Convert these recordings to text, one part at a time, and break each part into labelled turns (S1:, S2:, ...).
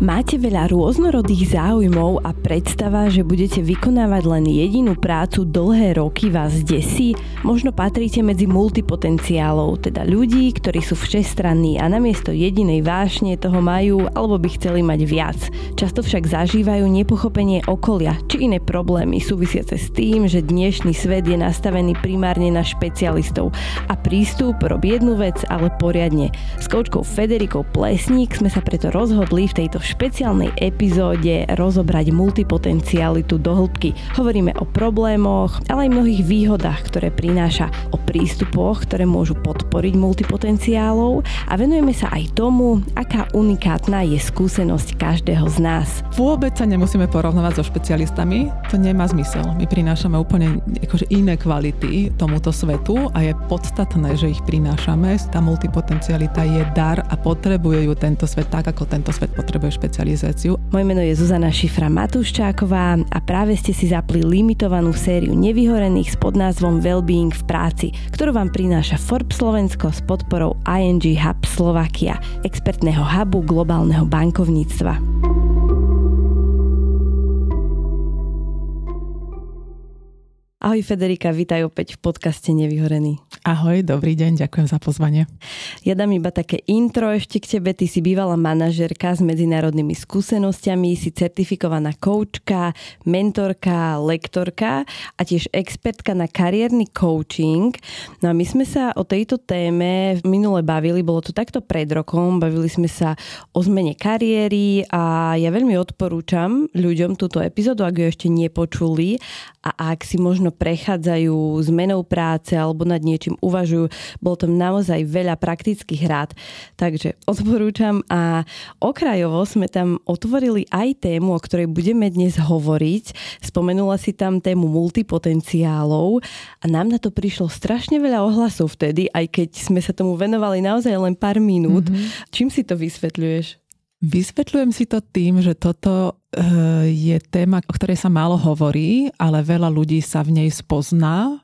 S1: Máte veľa rôznorodých záujmov a predstava, že budete vykonávať len jedinú prácu dlhé roky vás desí? Možno patríte medzi multipotenciálov, teda ľudí, ktorí sú všestranní a namiesto jedinej vášne toho majú alebo by chceli mať viac. Často však zažívajú nepochopenie okolia či iné problémy súvisiace s tým, že dnešný svet je nastavený primárne na špecialistov a prístup robí jednu vec, ale poriadne. S koučkou Federikou Plesník sme sa preto rozhodli v tejto špeciálnej epizóde rozobrať multipotencialitu do hĺbky. Hovoríme o problémoch, ale aj mnohých výhodách, ktoré prináša, o prístupoch, ktoré môžu podporiť multipotenciálov a venujeme sa aj tomu, aká unikátna je skúsenosť každého z nás.
S2: Vôbec sa nemusíme porovnávať so špecialistami, to nemá zmysel. My prinášame úplne akože iné kvality tomuto svetu a je podstatné, že ich prinášame. Tá multipotencialita je dar a potrebuje ju tento svet tak, ako tento svet potrebuje špecializáciu.
S1: Moje meno je Zuzana Šifra Matúščáková a práve ste si zapli limitovanú sériu nevyhorených s podnázvom Wellbeing v práci, ktorú vám prináša Forbes Slovensko s podporou ING Hub Slovakia, expertného hubu globálneho bankovníctva. Ahoj Federika, vítaj opäť v podcaste Nevyhorený.
S2: Ahoj, dobrý deň, ďakujem za pozvanie.
S1: Ja dám iba také intro ešte k tebe. Ty si bývalá manažerka s medzinárodnými skúsenosťami, si certifikovaná koučka, mentorka, lektorka a tiež expertka na kariérny coaching. No a my sme sa o tejto téme minule bavili, bolo to takto pred rokom, bavili sme sa o zmene kariéry a ja veľmi odporúčam ľuďom túto epizódu, ak ju ešte nepočuli a ak si možno prechádzajú zmenou práce alebo nad niečím čím uvažujú. Bolo tam naozaj veľa praktických rád. Takže odporúčam a okrajovo sme tam otvorili aj tému, o ktorej budeme dnes hovoriť. Spomenula si tam tému multipotenciálov a nám na to prišlo strašne veľa ohlasov vtedy, aj keď sme sa tomu venovali naozaj len pár minút. Mm-hmm. Čím si to vysvetľuješ?
S2: Vysvetľujem si to tým, že toto e, je téma, o ktorej sa málo hovorí, ale veľa ľudí sa v nej spozná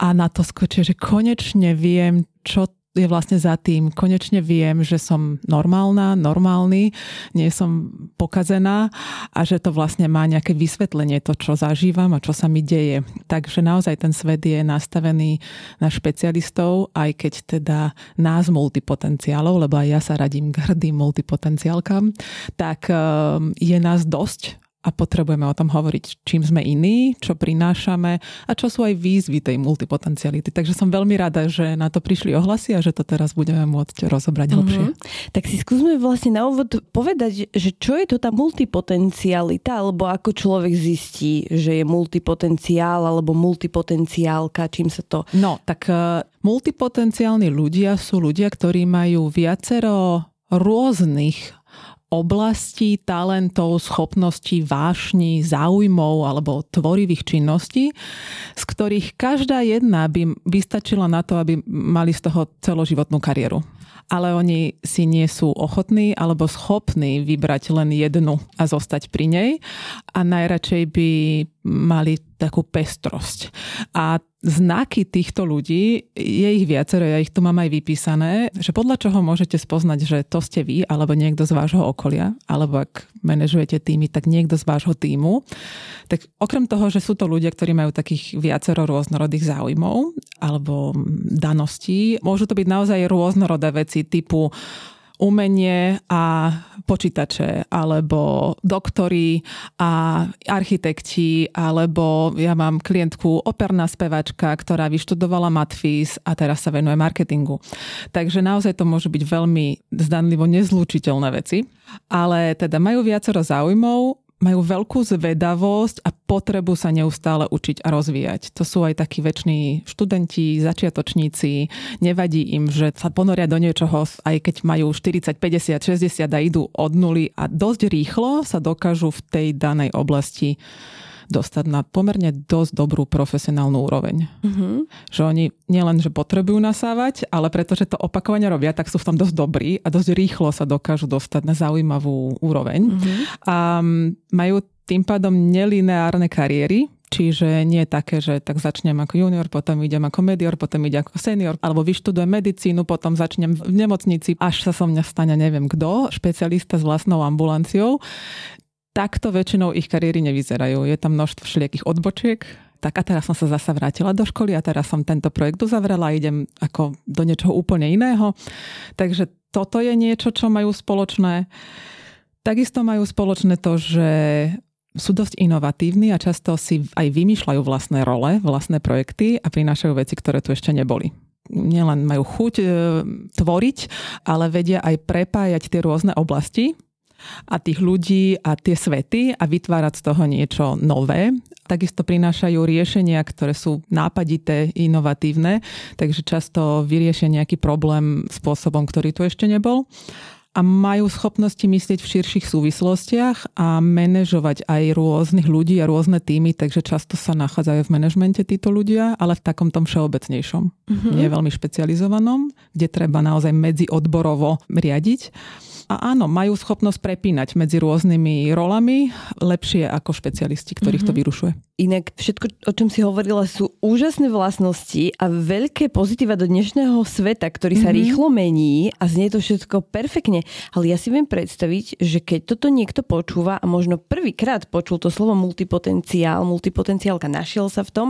S2: a na to skočia, že konečne viem, čo je vlastne za tým. Konečne viem, že som normálna, normálny, nie som pokazená a že to vlastne má nejaké vysvetlenie to, čo zažívam a čo sa mi deje. Takže naozaj ten svet je nastavený na špecialistov, aj keď teda nás multipotenciálov, lebo aj ja sa radím hrdým multipotenciálkam, tak ehm, je nás dosť a potrebujeme o tom hovoriť, čím sme iní, čo prinášame a čo sú aj výzvy tej multipotenciality. Takže som veľmi rada, že na to prišli ohlasy a že to teraz budeme môcť rozobrať mm-hmm. hlbšie.
S1: Tak si skúsme vlastne na úvod povedať, že čo je to tá multipotencialita, alebo ako človek zistí, že je multipotenciál alebo multipotenciálka, čím sa to...
S2: No, tak uh, multipotenciálni ľudia sú ľudia, ktorí majú viacero rôznych oblastí talentov, schopností, vášni, záujmov alebo tvorivých činností, z ktorých každá jedna by vystačila na to, aby mali z toho celoživotnú kariéru ale oni si nie sú ochotní alebo schopní vybrať len jednu a zostať pri nej a najradšej by mali takú pestrosť. A znaky týchto ľudí, je ich viacero, ja ich tu mám aj vypísané, že podľa čoho môžete spoznať, že to ste vy, alebo niekto z vášho okolia, alebo ak manažujete týmy, tak niekto z vášho týmu. Tak okrem toho, že sú to ľudia, ktorí majú takých viacero rôznorodých záujmov alebo daností, môžu to byť naozaj rôznorodé veci typu umenie a počítače, alebo doktori a architekti, alebo ja mám klientku operná spevačka, ktorá vyštudovala Matfis a teraz sa venuje marketingu. Takže naozaj to môžu byť veľmi zdanlivo nezlučiteľné veci, ale teda majú viacero záujmov, majú veľkú zvedavosť a potrebu sa neustále učiť a rozvíjať. To sú aj takí väčší študenti, začiatočníci. Nevadí im, že sa ponoria do niečoho, aj keď majú 40, 50, 60 a idú od nuly a dosť rýchlo sa dokážu v tej danej oblasti dostať na pomerne dosť dobrú profesionálnu úroveň. Mm-hmm. Že oni nielen, že potrebujú nasávať, ale pretože to opakovane robia, tak sú v tom dosť dobrí a dosť rýchlo sa dokážu dostať na zaujímavú úroveň. Mm-hmm. A majú tým pádom nelineárne kariéry, Čiže nie je také, že tak začnem ako junior, potom idem ako medior, potom idem ako senior, alebo vyštudujem medicínu, potom začnem v nemocnici, až sa so mňa stane neviem kto, špecialista s vlastnou ambulanciou. Takto väčšinou ich kariéry nevyzerajú. Je tam množstvo všelijakých odbočiek, tak a teraz som sa zasa vrátila do školy a teraz som tento projekt uzavrela idem ako do niečoho úplne iného. Takže toto je niečo, čo majú spoločné. Takisto majú spoločné to, že sú dosť inovatívni a často si aj vymýšľajú vlastné role, vlastné projekty a prinášajú veci, ktoré tu ešte neboli nielen majú chuť e, tvoriť, ale vedia aj prepájať tie rôzne oblasti a tých ľudí a tie svety a vytvárať z toho niečo nové. Takisto prinášajú riešenia, ktoré sú nápadité, inovatívne, takže často vyriešia nejaký problém spôsobom, ktorý tu ešte nebol a majú schopnosti myslieť v širších súvislostiach a manažovať aj rôznych ľudí a rôzne týmy, takže často sa nachádzajú v manažmente títo ľudia, ale v takom tom všeobecnejšom, mm-hmm. nie veľmi špecializovanom, kde treba naozaj medziodborovo riadiť. A áno, majú schopnosť prepínať medzi rôznymi rolami lepšie ako špecialisti, ktorých mm-hmm. to mhm. vyrušuje.
S1: Inak všetko, o čom si hovorila, sú úžasné vlastnosti a veľké pozitíva do dnešného sveta, ktorý sa mm-hmm. rýchlo mení a znie to všetko perfektne. Ale ja si viem predstaviť, že keď toto niekto počúva a možno prvýkrát počul to slovo multipotenciál, multipotenciálka našiel sa v tom,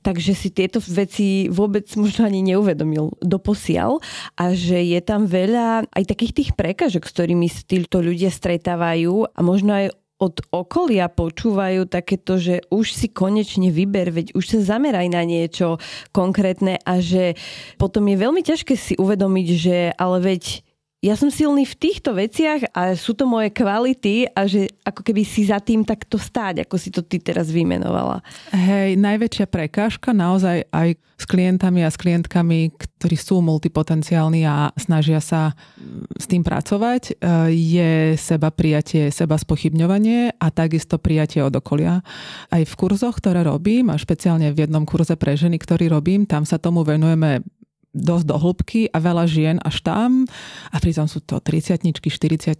S1: takže si tieto veci vôbec možno ani neuvedomil doposiaľ a že je tam veľa aj takých tých prekažok, s ktorými sa títo ľudia stretávajú a možno aj od okolia počúvajú takéto, že už si konečne vyber, veď už sa zameraj na niečo konkrétne a že potom je veľmi ťažké si uvedomiť, že ale veď ja som silný v týchto veciach a sú to moje kvality a že ako keby si za tým takto stáť, ako si to ty teraz vymenovala.
S2: Hej, najväčšia prekážka naozaj aj s klientami a s klientkami, ktorí sú multipotenciálni a snažia sa s tým pracovať, e, je seba prijatie, seba spochybňovanie a takisto prijatie od okolia. Aj v kurzoch, ktoré robím a špeciálne v jednom kurze pre ženy, ktorý robím, tam sa tomu venujeme dosť do hĺbky a veľa žien až tam. A pritom sú to 30 40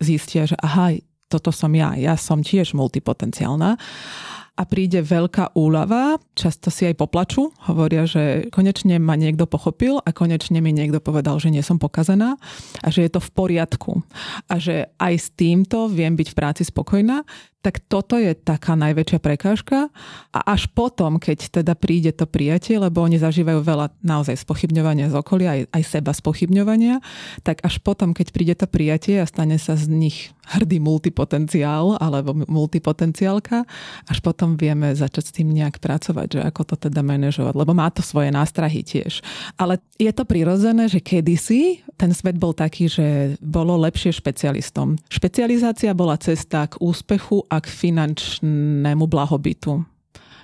S2: zistia, že aha, toto som ja, ja som tiež multipotenciálna a príde veľká úlava, často si aj poplačú, hovoria, že konečne ma niekto pochopil a konečne mi niekto povedal, že nie som pokazaná a že je to v poriadku. A že aj s týmto viem byť v práci spokojná, tak toto je taká najväčšia prekážka. A až potom, keď teda príde to prijatie, lebo oni zažívajú veľa naozaj spochybňovania z okolia, aj, aj seba spochybňovania, tak až potom, keď príde to prijatie a stane sa z nich hrdý multipotenciál alebo multipotenciálka, až potom vieme začať s tým nejak pracovať, že ako to teda manažovať, lebo má to svoje nástrahy tiež. Ale je to prirodzené, že kedysi ten svet bol taký, že bolo lepšie špecialistom. Špecializácia bola cesta k úspechu a k finančnému blahobytu.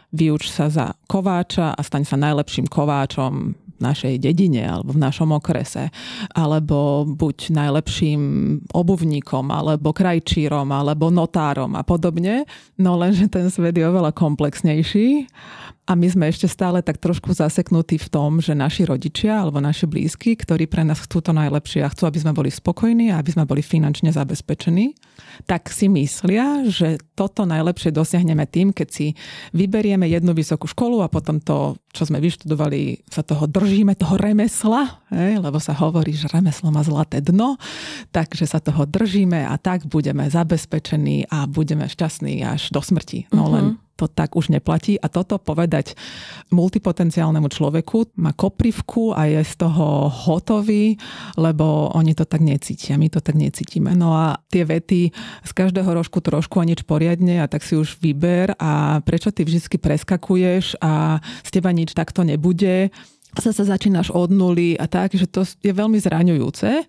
S2: Vyuč sa za kováča a staň sa najlepším kováčom našej dedine alebo v našom okrese, alebo buď najlepším obuvníkom, alebo krajčírom, alebo notárom a podobne. No lenže ten svet je oveľa komplexnejší a my sme ešte stále tak trošku zaseknutí v tom, že naši rodičia alebo naši blízky, ktorí pre nás chcú to najlepšie a chcú, aby sme boli spokojní a aby sme boli finančne zabezpečení, tak si myslia, že toto najlepšie dosiahneme tým, keď si vyberieme jednu vysokú školu a potom to, čo sme vyštudovali, sa toho držíme, toho remesla, hej, lebo sa hovorí, že remeslo má zlaté dno, takže sa toho držíme a tak budeme zabezpečení a budeme šťastní až do smrti. No uh-huh. len to tak už neplatí. A toto povedať multipotenciálnemu človeku má koprivku a je z toho hotový, lebo oni to tak necítia, my to tak necítime. No a tie vety z každého rožku trošku a nič poriadne a tak si už vyber a prečo ty vždy preskakuješ a z teba nič takto nebude zase začínaš od nuly a tak, že to je veľmi zraňujúce,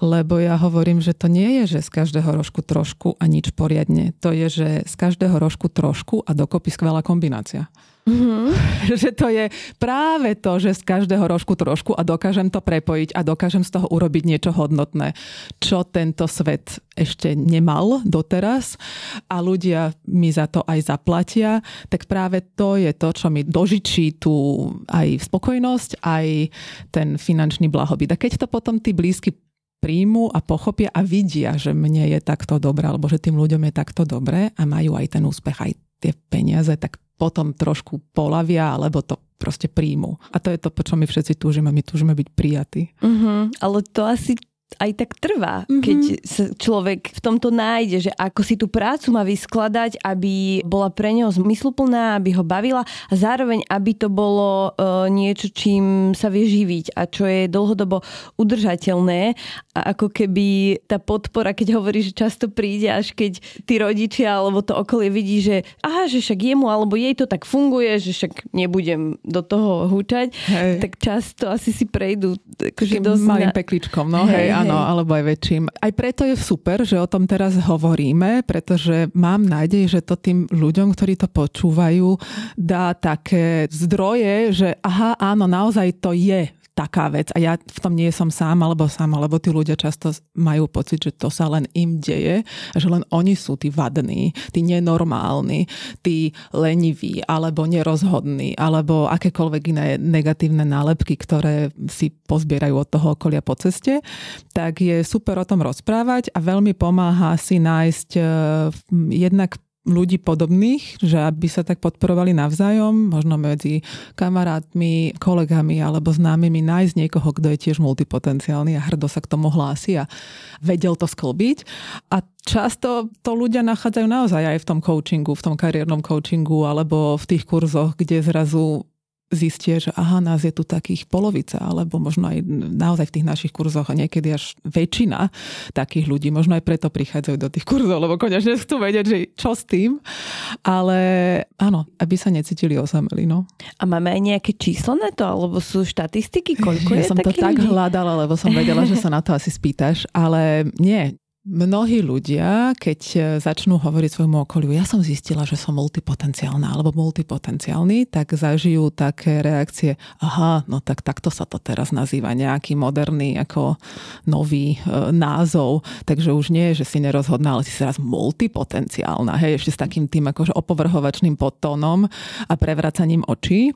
S2: lebo ja hovorím, že to nie je, že z každého rožku trošku a nič poriadne. To je, že z každého rožku trošku a dokopy skvelá kombinácia. Mm-hmm. že to je práve to, že z každého rožku trošku a dokážem to prepojiť a dokážem z toho urobiť niečo hodnotné, čo tento svet ešte nemal doteraz a ľudia mi za to aj zaplatia, tak práve to je to, čo mi dožičí tú aj spokojnosť, aj ten finančný blahobyt. A keď to potom tí blízky príjmu a pochopia a vidia, že mne je takto dobré, alebo že tým ľuďom je takto dobré a majú aj ten úspech, aj tie peniaze, tak potom trošku polavia, alebo to proste príjmu. A to je to, po čo my všetci túžime. My túžime byť prijatí.
S1: Uh-huh. Ale to asi aj tak trvá, mm-hmm. keď sa človek v tomto nájde, že ako si tú prácu má vyskladať, aby bola pre neho zmysluplná, aby ho bavila a zároveň, aby to bolo uh, niečo, čím sa vie živiť a čo je dlhodobo udržateľné a ako keby tá podpora, keď hovorí, že často príde, až keď tí rodičia alebo to okolie vidí, že aha, že však jemu alebo jej to tak funguje, že však nebudem do toho húčať, hej. tak často asi si prejdú
S2: akože dosť malým na... pekličkom, no hej, hej Áno, alebo aj väčším. Aj preto je super, že o tom teraz hovoríme, pretože mám nádej, že to tým ľuďom, ktorí to počúvajú, dá také zdroje, že aha, áno, naozaj to je taká vec. A ja v tom nie som sám alebo sám, alebo tí ľudia často majú pocit, že to sa len im deje, že len oni sú tí vadní, tí nenormálni, tí leniví alebo nerozhodní alebo akékoľvek iné negatívne nálepky, ktoré si pozbierajú od toho okolia po ceste, tak je super o tom rozprávať a veľmi pomáha si nájsť eh, jednak ľudí podobných, že aby sa tak podporovali navzájom, možno medzi kamarátmi, kolegami alebo známymi nájsť niekoho, kto je tiež multipotenciálny a hrdo sa k tomu hlási a vedel to sklbiť. A často to ľudia nachádzajú naozaj aj v tom coachingu, v tom kariérnom coachingu alebo v tých kurzoch, kde zrazu zistia, že aha, nás je tu takých polovica, alebo možno aj naozaj v tých našich kurzoch a niekedy až väčšina takých ľudí, možno aj preto prichádzajú do tých kurzov, lebo konečne chcú vedieť, že čo s tým. Ale áno, aby sa necítili osameli. No.
S1: A máme aj nejaké číslo na to, alebo sú štatistiky, koľko ja je
S2: som to tak ľudí? hľadala, lebo som vedela, že sa na to asi spýtaš, ale nie, Mnohí ľudia, keď e, začnú hovoriť svojmu okoliu, ja som zistila, že som multipotenciálna alebo multipotenciálny, tak zažijú také reakcie, aha, no tak takto sa to teraz nazýva, nejaký moderný ako nový e, názov, takže už nie že si nerozhodná, ale si teraz multipotenciálna, hej, ešte s takým tým akože opovrhovačným podtónom a prevracaním očí,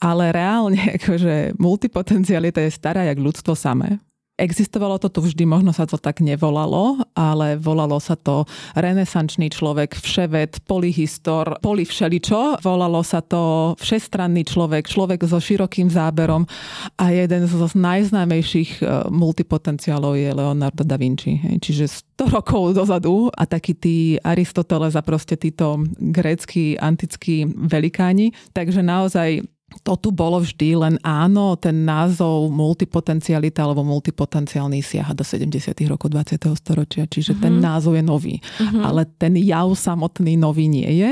S2: ale reálne akože multipotencialita je stará jak ľudstvo samé Existovalo to tu vždy, možno sa to tak nevolalo, ale volalo sa to renesančný človek, vševed, polyhistor, všeličo. Volalo sa to všestranný človek, človek so širokým záberom a jeden z najznámejších e, multipotenciálov je Leonardo da Vinci. Čiže 100 rokov dozadu a takí tí Aristoteles a proste títo grécky, antickí velikáni. Takže naozaj to tu bolo vždy, len áno, ten názov multipotencialita alebo multipotenciálny siaha do 70. rokov 20. storočia, čiže uh-huh. ten mhm. názov je nový. Uh-huh. Ale ten jav samotný nový nie je.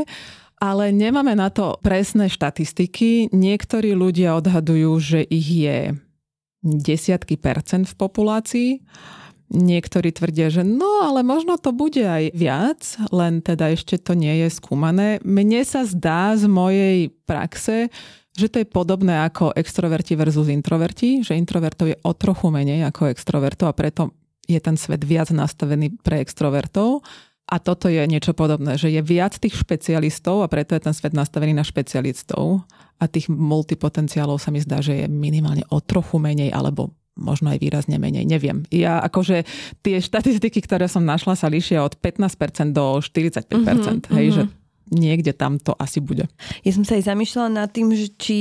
S2: Ale nemáme na to presné štatistiky. Niektorí ľudia odhadujú, že ich je desiatky percent v populácii. Niektorí tvrdia, že no, ale možno to bude aj viac, len teda ešte to nie je skúmané. Mne sa zdá z mojej praxe, že to je podobné ako extroverti versus introverti, že introvertov je o trochu menej ako extrovertov a preto je ten svet viac nastavený pre extrovertov. A toto je niečo podobné, že je viac tých špecialistov a preto je ten svet nastavený na špecialistov. A tých multipotenciálov sa mi zdá, že je minimálne o trochu menej alebo možno aj výrazne menej, neviem. Ja akože tie štatistiky, ktoré som našla, sa líšia od 15% do 45%, mm-hmm, hej, mm-hmm. že niekde tam to asi bude.
S1: Ja som sa aj zamýšľala nad tým, že či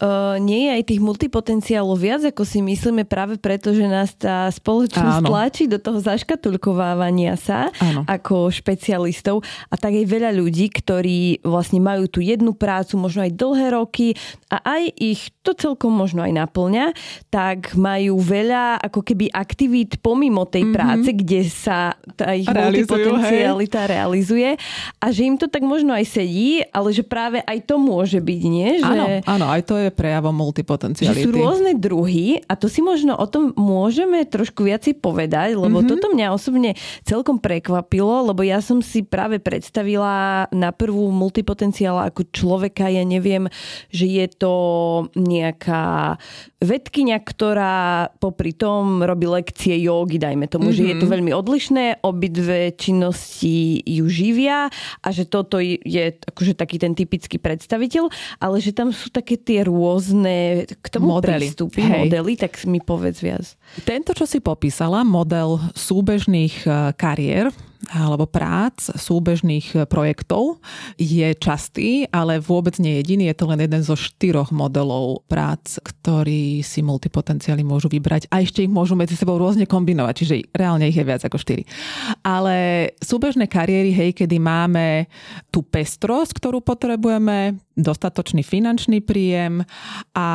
S1: uh, nie je aj tých multipotenciálov viac, ako si myslíme práve preto, že nás tá spoločnosť Áno. tlačí do toho zaškatulkovávania sa Áno. ako špecialistov a tak aj veľa ľudí, ktorí vlastne majú tú jednu prácu, možno aj dlhé roky a aj ich to celkom možno aj naplňa, tak majú veľa ako keby aktivít pomimo tej mm-hmm. práce, kde sa tá ich multipotencialita hej. realizuje a že im to tak možno možno aj sedí, ale že práve aj to môže byť, nie? Že,
S2: áno, áno, aj to je prejavom multipotenciality.
S1: Že sú rôzne druhy a to si možno o tom môžeme trošku viacej povedať, lebo mm-hmm. toto mňa osobne celkom prekvapilo, lebo ja som si práve predstavila na prvú multipotenciála ako človeka, ja neviem, že je to nejaká vedkynia, ktorá popri tom robí lekcie jogy, dajme tomu, mm-hmm. že je to mhm. veľmi odlišné, obidve činnosti ju živia a že toto je akože taký ten typický predstaviteľ, ale že tam sú také tie rôzne k tomu modely. prístupy, Hej. modely, tak mi povedz viac.
S2: Tento, čo si popísala, model súbežných e, kariér, alebo prác, súbežných projektov je častý, ale vôbec nie jediný. Je to len jeden zo štyroch modelov prác, ktorý si multipotenciály môžu vybrať a ešte ich môžu medzi sebou rôzne kombinovať, čiže reálne ich je viac ako štyri. Ale súbežné kariéry, hej, kedy máme tú pestrosť, ktorú potrebujeme, dostatočný finančný príjem a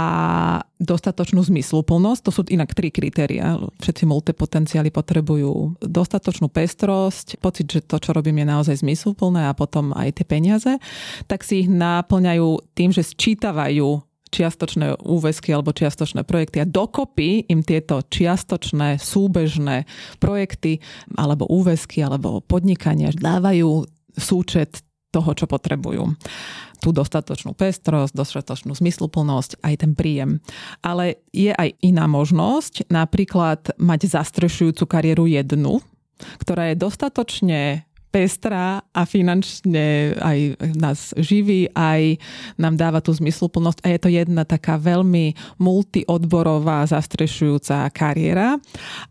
S2: dostatočnú zmysluplnosť. To sú inak tri kritéria. Všetci multipotenciáli potrebujú dostatočnú pestrosť, pocit, že to, čo robím, je naozaj zmysluplné a potom aj tie peniaze. Tak si ich náplňajú tým, že sčítavajú čiastočné úväzky alebo čiastočné projekty a dokopy im tieto čiastočné, súbežné projekty alebo úväzky alebo podnikania dávajú súčet toho, čo potrebujú. Tú dostatočnú pestrosť, dostatočnú zmysluplnosť, aj ten príjem. Ale je aj iná možnosť, napríklad mať zastrešujúcu kariéru jednu, ktorá je dostatočne pestrá a finančne aj nás živí, aj nám dáva tú zmysluplnosť a je to jedna taká veľmi multiodborová zastrešujúca kariéra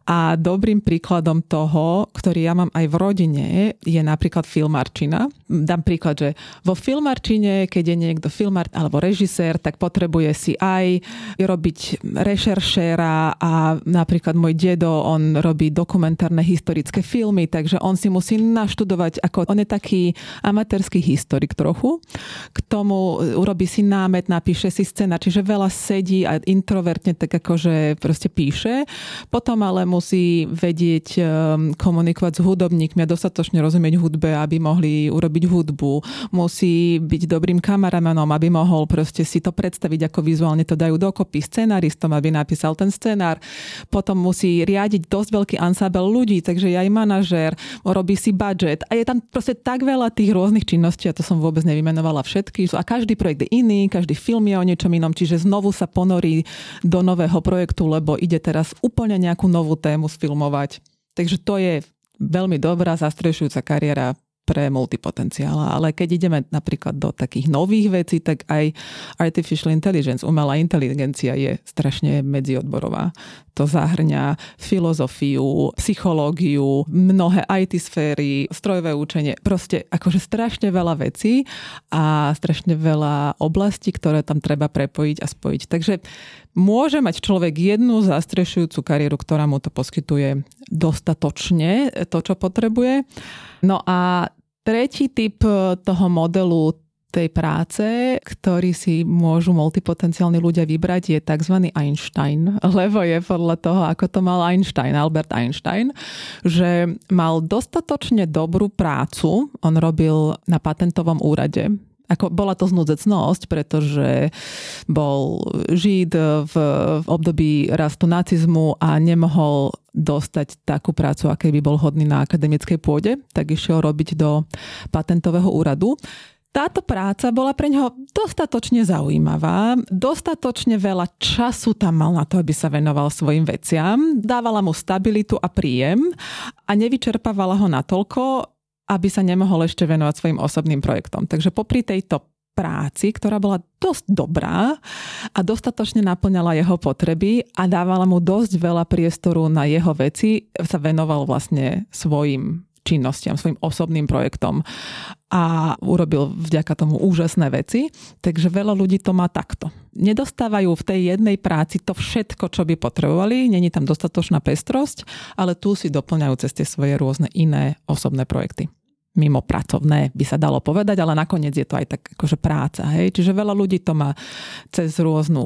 S2: a dobrým príkladom toho, ktorý ja mám aj v rodine, je napríklad filmarčina. Dám príklad, že vo filmarčine, keď je niekto filmar alebo režisér, tak potrebuje si aj robiť rešeršéra a napríklad môj dedo, on robí dokumentárne historické filmy, takže on si musí naštudovať študovať, ako on je taký amatérsky historik trochu. K tomu urobí si námet, napíše si scéna, čiže veľa sedí a introvertne tak akože proste píše. Potom ale musí vedieť um, komunikovať s hudobníkmi a dostatočne rozumieť hudbe, aby mohli urobiť hudbu. Musí byť dobrým kameramanom, aby mohol proste si to predstaviť, ako vizuálne to dajú dokopy scenaristom, aby napísal ten scenár. Potom musí riadiť dosť veľký ansábel ľudí, takže aj manažér, robí si budget a je tam proste tak veľa tých rôznych činností, a to som vôbec nevymenovala všetky. A každý projekt je iný, každý film je o niečom inom, čiže znovu sa ponorí do nového projektu, lebo ide teraz úplne nejakú novú tému sfilmovať. Takže to je veľmi dobrá zastrešujúca kariéra pre multipotenciála. Ale keď ideme napríklad do takých nových vecí, tak aj artificial intelligence, umelá inteligencia je strašne medziodborová. To zahrňa filozofiu, psychológiu, mnohé IT sféry, strojové učenie, proste akože strašne veľa vecí a strašne veľa oblastí, ktoré tam treba prepojiť a spojiť. Takže môže mať človek jednu zastrešujúcu kariéru, ktorá mu to poskytuje dostatočne, to, čo potrebuje No a tretí typ e, toho modelu tej práce, ktorý si môžu multipotenciálni ľudia vybrať, je tzv. Einstein, lebo je podľa toho, ako to mal Einstein, Albert Einstein, že mal dostatočne dobrú prácu, on robil na patentovom úrade, ako bola to znudzecnosť, pretože bol žid v, v období rastu nacizmu a nemohol dostať takú prácu, akej by bol hodný na akademickej pôde, tak išiel robiť do patentového úradu. Táto práca bola pre neho dostatočne zaujímavá, dostatočne veľa času tam mal na to, aby sa venoval svojim veciam, dávala mu stabilitu a príjem a nevyčerpávala ho natoľko, aby sa nemohol ešte venovať svojim osobným projektom. Takže popri tejto práci, ktorá bola dosť dobrá a dostatočne naplňala jeho potreby a dávala mu dosť veľa priestoru na jeho veci, sa venoval vlastne svojim činnostiam, svojim osobným projektom a urobil vďaka tomu úžasné veci. Takže veľa ľudí to má takto. Nedostávajú v tej jednej práci to všetko, čo by potrebovali, není tam dostatočná pestrosť, ale tu si doplňajú cez tie svoje rôzne iné osobné projekty mimo pracovné, by sa dalo povedať, ale nakoniec je to aj tak akože práca. Hej? Čiže veľa ľudí to má cez rôznu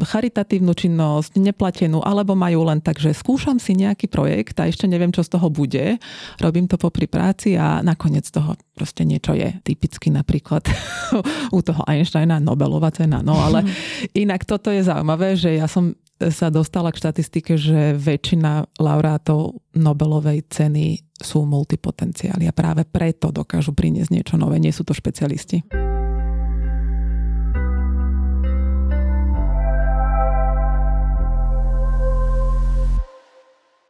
S2: charitatívnu činnosť, neplatenú, alebo majú len tak, že skúšam si nejaký projekt a ešte neviem, čo z toho bude. Robím to popri práci a nakoniec toho proste niečo je. Typicky napríklad u toho Einsteina Nobelová cena. No ale inak toto je zaujímavé, že ja som sa dostala k štatistike, že väčšina laureátov Nobelovej ceny sú multipotenciáli a práve preto dokážu priniesť niečo nové, nie sú to špecialisti.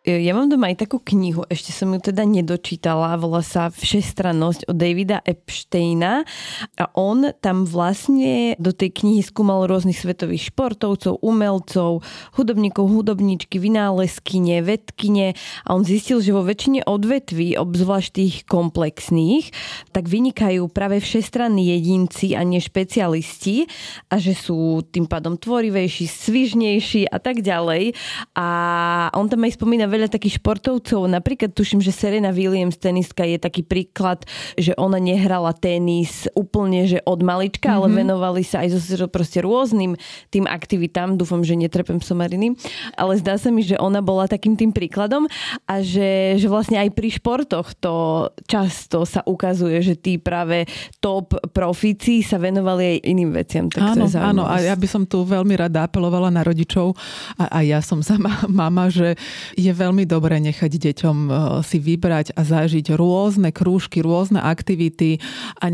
S1: Ja mám doma aj takú knihu, ešte som ju teda nedočítala, volá sa Všestrannosť od Davida Epsteina a on tam vlastne do tej knihy skúmal rôznych svetových športovcov, umelcov, hudobníkov, hudobníčky, vynálezkyne, vedkine a on zistil, že vo väčšine odvetví, obzvlášť tých komplexných, tak vynikajú práve všestranní jedinci a nie špecialisti. A že sú tým pádom tvorivejší, svižnejší a tak ďalej. A on tam aj spomína veľa takých športovcov, napríklad tuším, že Serena Williams, tenistka, je taký príklad, že ona nehrala tenis úplne, že od malička, mm-hmm. ale mhm. venovali sa aj zo proste rôznym tým aktivitám. Dúfam, že netrepem somariny, ale zdá sa mi, že ona bola takým tým príkladom a že, že vlastne aj pri športoch to často sa ukazuje, že tí práve top profíci sa venovali aj iným veciam. Tak
S2: áno, áno, a ja by som tu veľmi rada apelovala na rodičov a, a ja som sama mama, že je veľmi dobré nechať deťom e, si vybrať a zažiť rôzne krúžky, rôzne aktivity a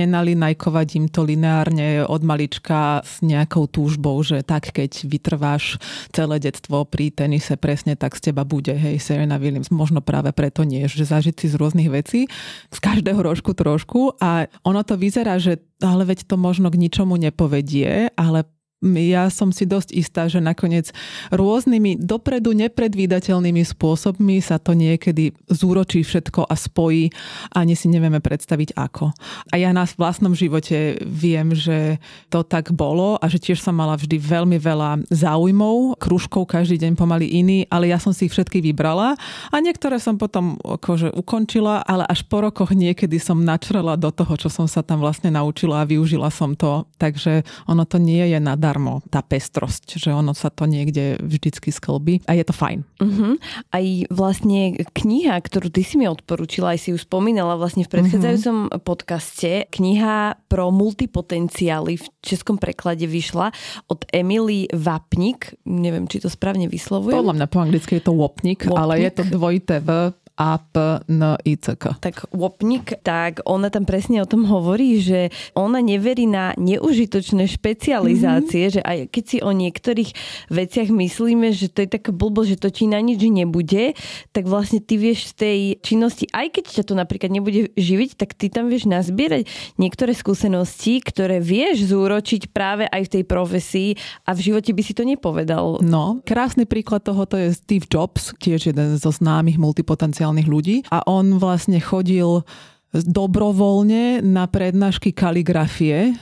S2: nenalinajkovať im to lineárne od malička s nejakou túžbou, že tak keď vytrváš celé detstvo pri tenise presne tak z teba bude, hej, Serena Williams, možno práve preto nie, že zažiť si z rôznych vecí, z každého rožku trošku. A ono to vyzerá, že ale veď to možno k ničomu nepovedie, ale ja som si dosť istá, že nakoniec rôznymi dopredu nepredvídateľnými spôsobmi sa to niekedy zúročí všetko a spojí ani si nevieme predstaviť ako. A ja na vlastnom živote viem, že to tak bolo a že tiež som mala vždy veľmi veľa záujmov, kružkov každý deň pomaly iný, ale ja som si ich všetky vybrala a niektoré som potom akože ukončila, ale až po rokoch niekedy som načrela do toho, čo som sa tam vlastne naučila a využila som to. Takže ono to nie je nadá zadarmo tá pestrosť, že ono sa to niekde vždycky sklbí a je to fajn. Uh-huh.
S1: Aj vlastne kniha, ktorú ty si mi odporúčila, aj si ju spomínala vlastne v predchádzajúcom uh-huh. podcaste, kniha pro multipotenciály v českom preklade vyšla od Emily Vapnik, neviem, či to správne vyslovujem.
S2: Podľa mňa po anglicky je to Wapnik. ale je to dvojité V a P N I C K.
S1: Tak Wopnik, tak ona tam presne o tom hovorí, že ona neverí na neužitočné špecializácie, mm-hmm. že aj keď si o niektorých veciach myslíme, že to je taká blbo, že to ti na nič nebude, tak vlastne ty vieš z tej činnosti, aj keď ťa to napríklad nebude živiť, tak ty tam vieš nazbierať niektoré skúsenosti, ktoré vieš zúročiť práve aj v tej profesii a v živote by si to nepovedal.
S2: No, krásny príklad tohoto je Steve Jobs, tiež jeden zo známych multipotenciálnych špeciálnych ľudí a on vlastne chodil dobrovoľne na prednášky kaligrafie, e,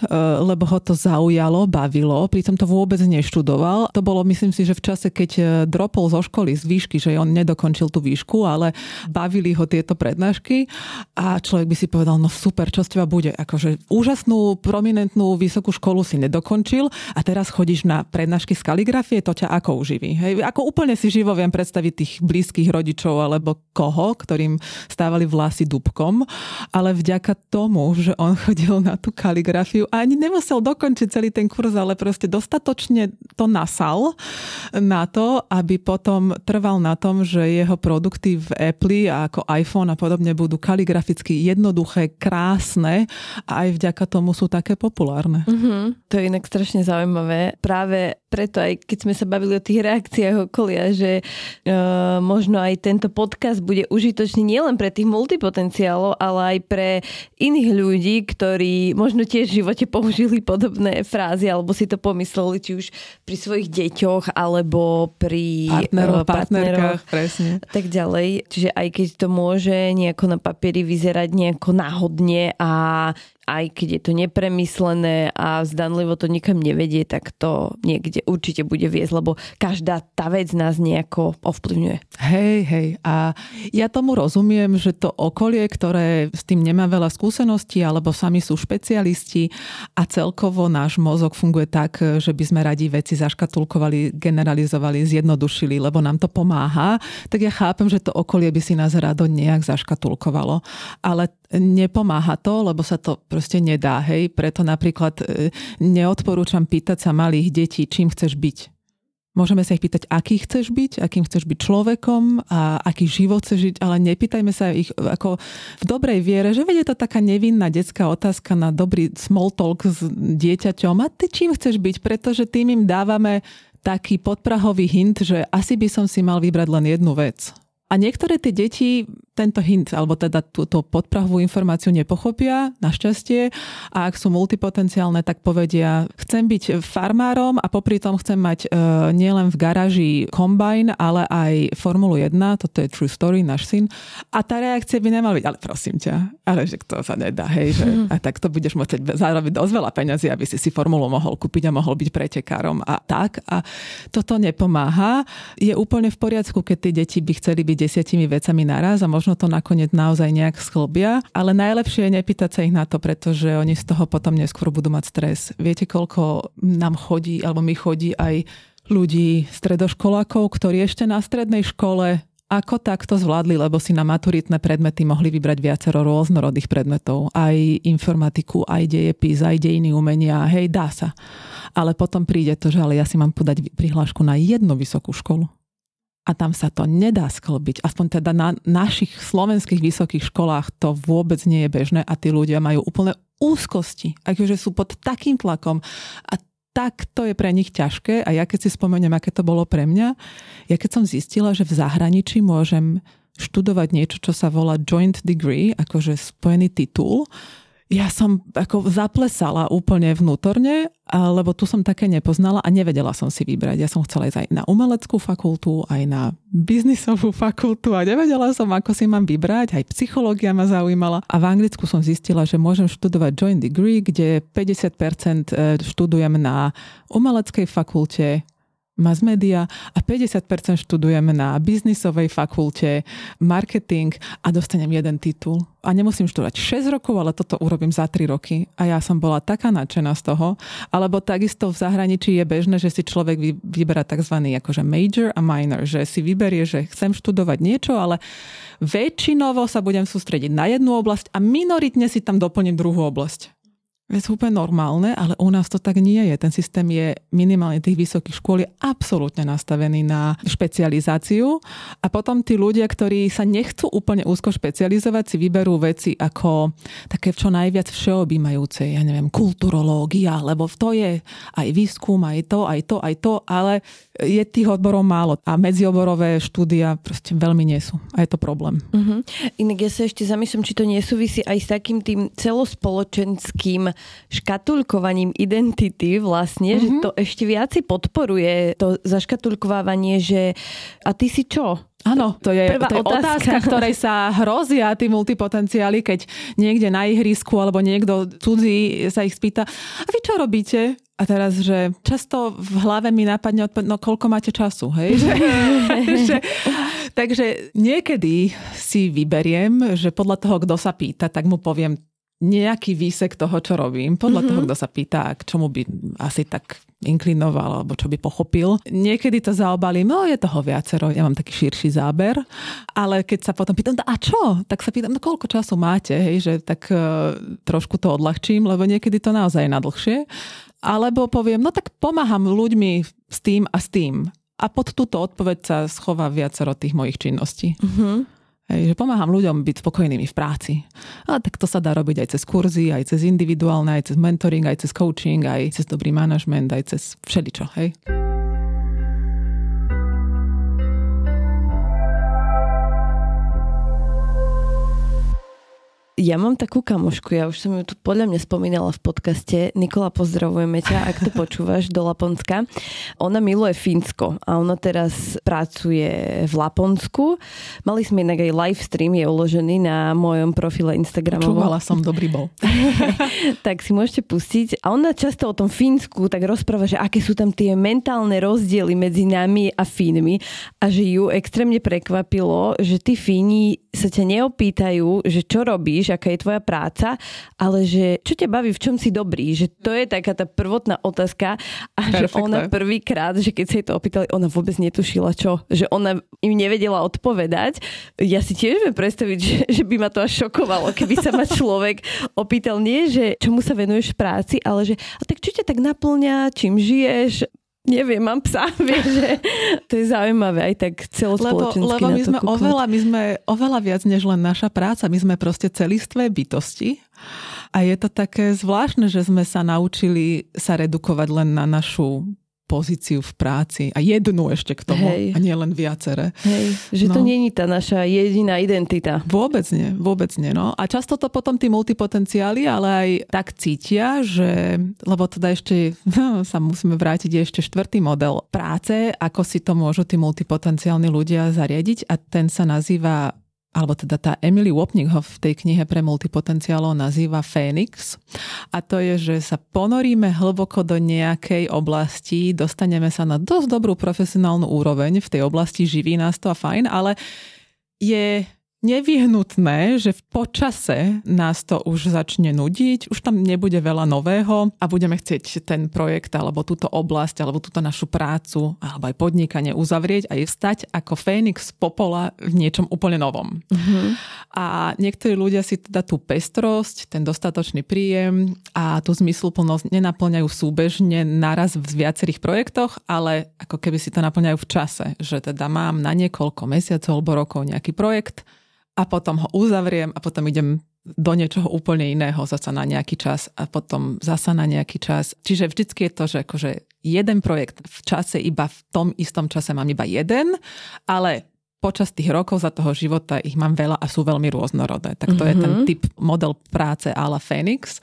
S2: lebo ho to zaujalo, bavilo, pritom to vôbec neštudoval. To bolo, myslím si, že v čase, keď e, dropol zo školy z výšky, že on nedokončil tú výšku, ale bavili ho tieto prednášky a človek by si povedal, no super, čo z teba bude? Akože úžasnú, prominentnú vysokú školu si nedokončil a teraz chodíš na prednášky z kaligrafie, to ťa ako uživí? Hej, ako úplne si živo viem predstaviť tých blízkych rodičov alebo koho, ktorým stávali vlasy dubkom ale vďaka tomu, že on chodil na tú kaligrafiu a ani nemusel dokončiť celý ten kurz, ale proste dostatočne to nasal na to, aby potom trval na tom, že jeho produkty v Apple ako iPhone a podobne budú kaligraficky jednoduché, krásne a aj vďaka tomu sú také populárne.
S1: Mm-hmm. To je inak strašne zaujímavé. Práve preto aj keď sme sa bavili o tých reakciách okolia, že uh, možno aj tento podcast bude užitočný nielen pre tých multipotenciálov, ale aj pre iných ľudí, ktorí možno tiež v živote použili podobné frázy alebo si to pomysleli, či už pri svojich deťoch alebo pri
S2: partneroch, uh, partnerkách, presne.
S1: tak ďalej. Čiže aj keď to môže nejako na papieri vyzerať nejako náhodne a aj keď je to nepremyslené a zdanlivo to nikam nevedie, tak to niekde určite bude viesť, lebo každá tá vec nás nejako ovplyvňuje.
S2: Hej, hej. A ja tomu rozumiem, že to okolie, ktoré s tým nemá veľa skúseností, alebo sami sú špecialisti a celkovo náš mozog funguje tak, že by sme radi veci zaškatulkovali, generalizovali, zjednodušili, lebo nám to pomáha, tak ja chápem, že to okolie by si nás rado nejak zaškatulkovalo. Ale nepomáha to, lebo sa to proste nedá. Hej? Preto napríklad e, neodporúčam pýtať sa malých detí, čím chceš byť. Môžeme sa ich pýtať, aký chceš byť, akým chceš byť človekom a aký život chceš žiť, ale nepýtajme sa ich ako v dobrej viere, že vedie to taká nevinná detská otázka na dobrý small talk s dieťaťom a ty čím chceš byť, pretože tým im dávame taký podprahový hint, že asi by som si mal vybrať len jednu vec. A niektoré tie deti tento hint, alebo teda túto podprahovú informáciu nepochopia, našťastie. A ak sú multipotenciálne, tak povedia, chcem byť farmárom a popri tom chcem mať e, nielen v garáži kombajn, ale aj Formulu 1, toto je true story, náš syn. A tá reakcia by nemala byť, ale prosím ťa, ale že to sa nedá, hej, že mm. a tak to budeš môcť zároveň dosť veľa peňazí, aby si si Formulu mohol kúpiť a mohol byť pretekárom a tak. A toto nepomáha. Je úplne v poriadku, keď tie deti by chceli byť desiatimi vecami naraz a možno možno to nakoniec naozaj nejak sklbia, ale najlepšie je nepýtať sa ich na to, pretože oni z toho potom neskôr budú mať stres. Viete, koľko nám chodí, alebo mi chodí aj ľudí, stredoškolákov, ktorí ešte na strednej škole ako takto zvládli, lebo si na maturitné predmety mohli vybrať viacero rôznorodých predmetov. Aj informatiku, aj dejepis, aj dejiny umenia. Hej, dá sa. Ale potom príde to, že ale ja si mám podať prihlášku na jednu vysokú školu a tam sa to nedá sklbiť. Aspoň teda na našich slovenských vysokých školách to vôbec nie je bežné a tí ľudia majú úplne úzkosti, akože sú pod takým tlakom a tak to je pre nich ťažké a ja keď si spomeniem, aké to bolo pre mňa, ja keď som zistila, že v zahraničí môžem študovať niečo, čo sa volá joint degree, akože spojený titul, ja som ako zaplesala úplne vnútorne, lebo tu som také nepoznala a nevedela som si vybrať. Ja som chcela ísť aj na umeleckú fakultu, aj na biznisovú fakultu a nevedela som, ako si mám vybrať. Aj psychológia ma zaujímala. A v Anglicku som zistila, že môžem študovať joint degree, kde 50% e, študujem na umeleckej fakulte, mass media a 50% študujeme na biznisovej fakulte, marketing a dostanem jeden titul. A nemusím študovať 6 rokov, ale toto urobím za 3 roky. A ja som bola taká nadšená z toho. Alebo takisto v zahraničí je bežné, že si človek vyberá tzv. akože major a minor, že si vyberie, že chcem študovať niečo, ale väčšinovo sa budem sústrediť na jednu oblasť a minoritne si tam doplním druhú oblasť. To úplne normálne, ale u nás to tak nie je. Ten systém je minimálne tých vysokých škôl je absolútne nastavený na špecializáciu a potom tí ľudia, ktorí sa nechcú úplne úzko špecializovať, si vyberú veci ako také čo najviac všeobjímajúce, ja neviem, kulturológia, lebo to je aj výskum, aj to, aj to, aj to, ale je tých odborov málo a medzioborové štúdia proste veľmi nie sú a je to problém.
S1: Uh-huh. Inak ja sa ešte zamýšľam, či to nesúvisí aj s takým tým celospoločenským škatulkovaním identity vlastne, mm-hmm. že mhm. to ešte viac podporuje to zaškatulkovávanie, že a ty si čo?
S2: Áno, to je, Prvá to je otázka. otázka, ktorej sa hrozia tí multipotenciáli, keď niekde na ihrisku alebo niekto cudzí sa ich spýta, a vy čo robíte? A teraz, že často v hlave mi napadne odpoveď, no koľko máte času, hej? že, že, takže niekedy si vyberiem, že podľa toho, kto sa pýta, tak mu poviem nejaký výsek toho, čo robím, podľa mm-hmm. toho, kto sa pýta, k čomu by asi tak inklinoval, alebo čo by pochopil. Niekedy to zaobalím, no je toho viacero, ja mám taký širší záber, ale keď sa potom pýtam, a čo? Tak sa pýtam, no koľko času máte, hej, že tak uh, trošku to odľahčím, lebo niekedy to naozaj je na dlhšie. Alebo poviem, no tak pomáham ľuďmi s tým a s tým. A pod túto odpoveď sa schová viacero tých mojich činností. Mm-hmm. Hej, že pomáham ľuďom byť spokojnými v práci. A tak to sa dá robiť aj cez kurzy, aj cez individuálne, aj cez mentoring, aj cez coaching, aj cez dobrý manažment, aj cez všeličo. Hej.
S1: Ja mám takú kamošku, ja už som ju tu podľa mňa spomínala v podcaste. Nikola, pozdravujeme ťa, ak to počúvaš do Laponska. Ona miluje Fínsko a ona teraz pracuje v Laponsku. Mali sme inak aj live stream, je uložený na mojom profile Instagramovom.
S2: Počúvala som, dobrý bol.
S1: tak si môžete pustiť. A ona často o tom Fínsku tak rozpráva, že aké sú tam tie mentálne rozdiely medzi nami a Fínmi a že ju extrémne prekvapilo, že tí Fíni sa ťa neopýtajú, že čo robíš, vieš, aká je tvoja práca, ale že čo ťa baví, v čom si dobrý, že to je taká tá prvotná otázka a Perfecto. že ona prvýkrát, že keď sa jej to opýtali, ona vôbec netušila čo, že ona im nevedela odpovedať. Ja si tiež viem predstaviť, že, že by ma to až šokovalo, keby sa ma človek opýtal nie, že čomu sa venuješ v práci, ale že a tak čo ťa tak naplňa, čím žiješ, neviem, mám psa, vieš, že to je zaujímavé aj tak celospoločensky
S2: Lebo, lebo my sme oveľa, my sme oveľa viac než len naša práca, my sme proste celistvé bytosti. A je to také zvláštne, že sme sa naučili sa redukovať len na našu pozíciu v práci a jednu ešte k tomu Hej. a nie len viacere.
S1: Hej, že no. to není tá naša jediná identita.
S2: Vôbec nie, vôbec nie. No. A často to potom tí multipotenciáli ale aj tak cítia, že, lebo teda ešte no, sa musíme vrátiť ešte štvrtý model práce, ako si to môžu tí multipotenciálni ľudia zariadiť a ten sa nazýva alebo teda tá Emily Wapnick ho v tej knihe pre multipotenciálov nazýva Fénix. A to je, že sa ponoríme hlboko do nejakej oblasti, dostaneme sa na dosť dobrú profesionálnu úroveň, v tej oblasti živí nás to a fajn, ale je nevyhnutné, že v počase nás to už začne nudiť, už tam nebude veľa nového a budeme chcieť ten projekt alebo túto oblasť alebo túto našu prácu alebo aj podnikanie uzavrieť a je stať ako Fénix popola v niečom úplne novom. Uh-huh. A niektorí ľudia si teda tú pestrosť, ten dostatočný príjem a tú zmysluplnosť nenaplňajú súbežne naraz v viacerých projektoch, ale ako keby si to naplňajú v čase, že teda mám na niekoľko mesiacov alebo rokov nejaký projekt, a potom ho uzavriem a potom idem do niečoho úplne iného zasa na nejaký čas a potom zasa na nejaký čas. Čiže vždycky je to, že akože jeden projekt v čase iba v tom istom čase mám iba jeden, ale počas tých rokov za toho života ich mám veľa a sú veľmi rôznorodé. Tak to mm-hmm. je ten mhm. typ model práce ala Phoenix.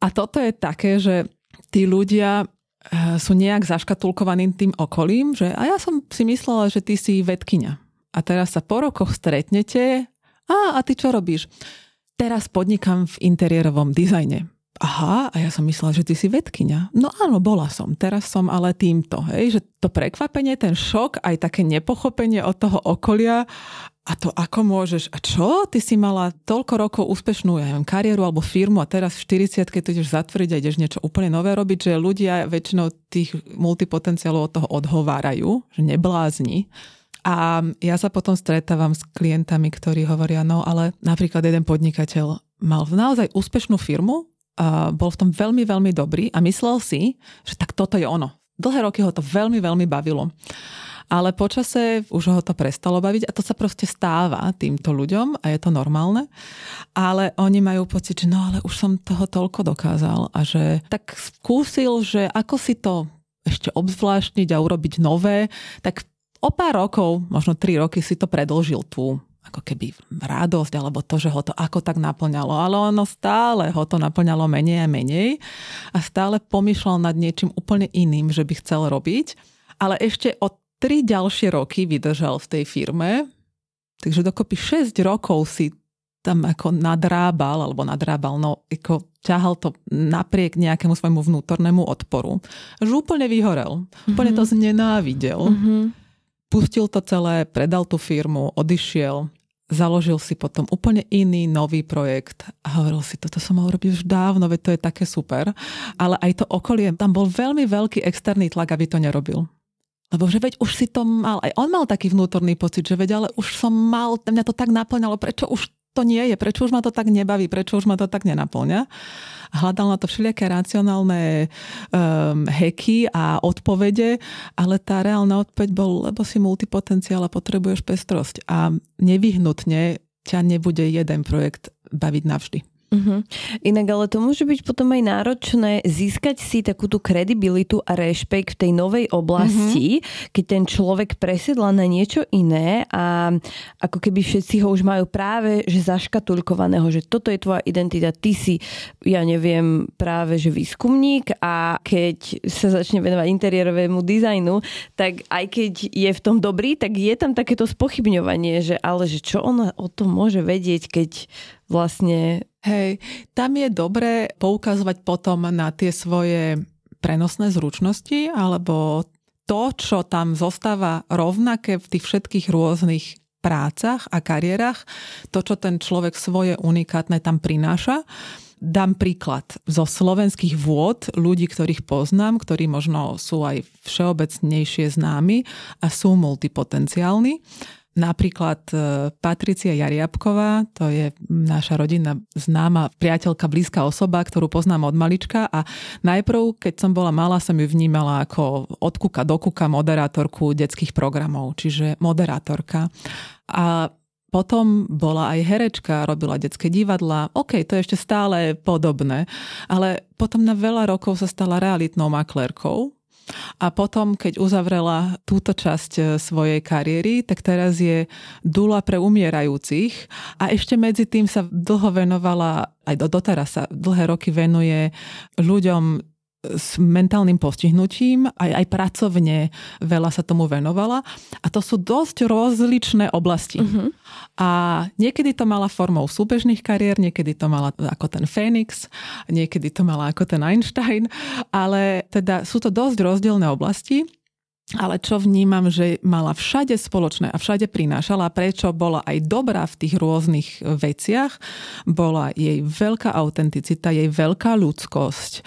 S2: A toto je také, že tí ľudia eh, sú nejak zaškatulkovaní tým okolím, že a ja som si myslela, že ty si vedkynia. A teraz sa po rokoch stretnete a, a ty čo robíš? Teraz podnikám v interiérovom dizajne. Aha, a ja som myslela, že ty si vedkynia. No áno, bola som. Teraz som ale týmto. Hej, že to prekvapenie, ten šok, aj také nepochopenie od toho okolia a to ako môžeš, a čo? Ty si mala toľko rokov úspešnú, ja neviem, kariéru alebo firmu a teraz v 40 keď to ideš zatvrdiť a ideš niečo úplne nové robiť, že ľudia väčšinou tých multipotenciálov od toho odhovárajú, že neblázni. A ja sa potom stretávam s klientami, ktorí hovoria, no ale napríklad jeden podnikateľ mal naozaj úspešnú firmu, a bol v tom veľmi, veľmi dobrý a myslel si, že tak toto je ono. Dlhé roky ho to veľmi, veľmi bavilo. Ale počase už ho to prestalo baviť a to sa proste stáva týmto ľuďom a je to normálne. Ale oni majú pocit, že no ale už som toho toľko dokázal a že tak skúsil, že ako si to ešte obzvláštniť a urobiť nové, tak o pár rokov, možno tri roky si to predlžil tú ako keby radosť, alebo to, že ho to ako tak naplňalo. Ale ono stále ho to naplňalo menej a menej a stále pomýšľal nad niečím úplne iným, že by chcel robiť. Ale ešte o tri ďalšie roky vydržal v tej firme, takže dokopy 6 rokov si tam ako nadrábal, alebo nadrábal, no ako ťahal to napriek nejakému svojmu vnútornému odporu. Že úplne vyhorel. Mm-hmm. Úplne to mhm. znenávidel. Mm-hmm pustil to celé, predal tú firmu, odišiel, založil si potom úplne iný nový projekt a hovoril si, toto som mal robiť už dávno, veď to je také super. Ale aj to okolie, tam bol veľmi veľký externý tlak, aby to nerobil. Lebo že veď už si to mal, aj on mal taký vnútorný pocit, že veď ale už som mal, mňa to tak naplňalo, prečo už to nie je, prečo už ma to tak nebaví, prečo už ma to tak nenaplňa. Hľadal na to všelijaké racionálne um, heky a odpovede, ale tá reálna odpoveď bol, lebo si multipotenciál a potrebuješ pestrosť a nevyhnutne ťa nebude jeden projekt baviť navždy.
S1: Uh-huh. Inak ale to môže byť potom aj náročné získať si takú tú kredibilitu a rešpekt v tej novej oblasti, uh-huh. keď ten človek presedla na niečo iné a ako keby všetci ho už majú práve že zaškatulkovaného, že toto je tvoja identita, ty si, ja neviem, práve že výskumník a keď sa začne venovať interiérovému dizajnu, tak aj keď je v tom dobrý, tak je tam takéto spochybňovanie, že ale že čo ona o tom môže vedieť, keď vlastne
S2: Hej, tam je dobré poukazovať potom na tie svoje prenosné zručnosti alebo to, čo tam zostáva rovnaké v tých všetkých rôznych prácach a kariérach, to, čo ten človek svoje unikátne tam prináša. Dám príklad zo slovenských vôd, ľudí, ktorých poznám, ktorí možno sú aj všeobecnejšie známi a sú multipotenciálni Napríklad e, Patricia Jariabková, to je naša rodina známa priateľka, blízka osoba, ktorú poznám od malička a najprv, keď som bola malá, som ju vnímala ako od kuka do kuka moderátorku detských programov, čiže moderátorka. A potom bola aj herečka, robila detské divadla. OK, to je ešte stále podobné, ale potom na veľa rokov sa stala realitnou maklérkou a potom, keď uzavrela túto časť e, svojej kariéry, tak teraz je dula pre umierajúcich. A ešte medzi tým sa dlho venovala, aj doteraz sa dlhé roky venuje ľuďom s mentálnym postihnutím, aj, aj pracovne veľa sa tomu venovala. A to sú dosť rozličné oblasti. Uh-huh. A niekedy to mala formou súbežných kariér, niekedy to mala ako ten Fénix, niekedy to mala ako ten Einstein, ale teda sú to dosť rozdielne oblasti. Ale čo vnímam, že mala všade spoločné a všade prinášala, prečo bola aj dobrá v tých rôznych veciach, bola jej veľká autenticita, jej veľká ľudskosť. E,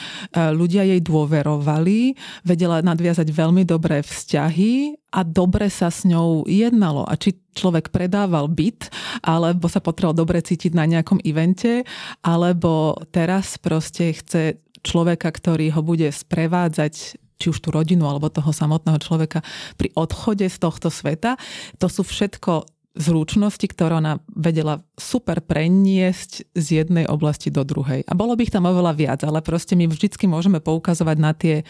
S2: ľudia jej dôverovali, vedela nadviazať veľmi dobré vzťahy a dobre sa s ňou jednalo. A či človek predával byt, alebo sa potreboval dobre cítiť na nejakom evente, alebo teraz proste chce človeka, ktorý ho bude sprevádzať či už tú rodinu alebo toho samotného človeka pri odchode z tohto sveta. To sú všetko zručnosti, ktoré ona vedela super preniesť z jednej oblasti do druhej. A bolo by ich tam oveľa viac, ale proste my vždycky môžeme poukazovať na tie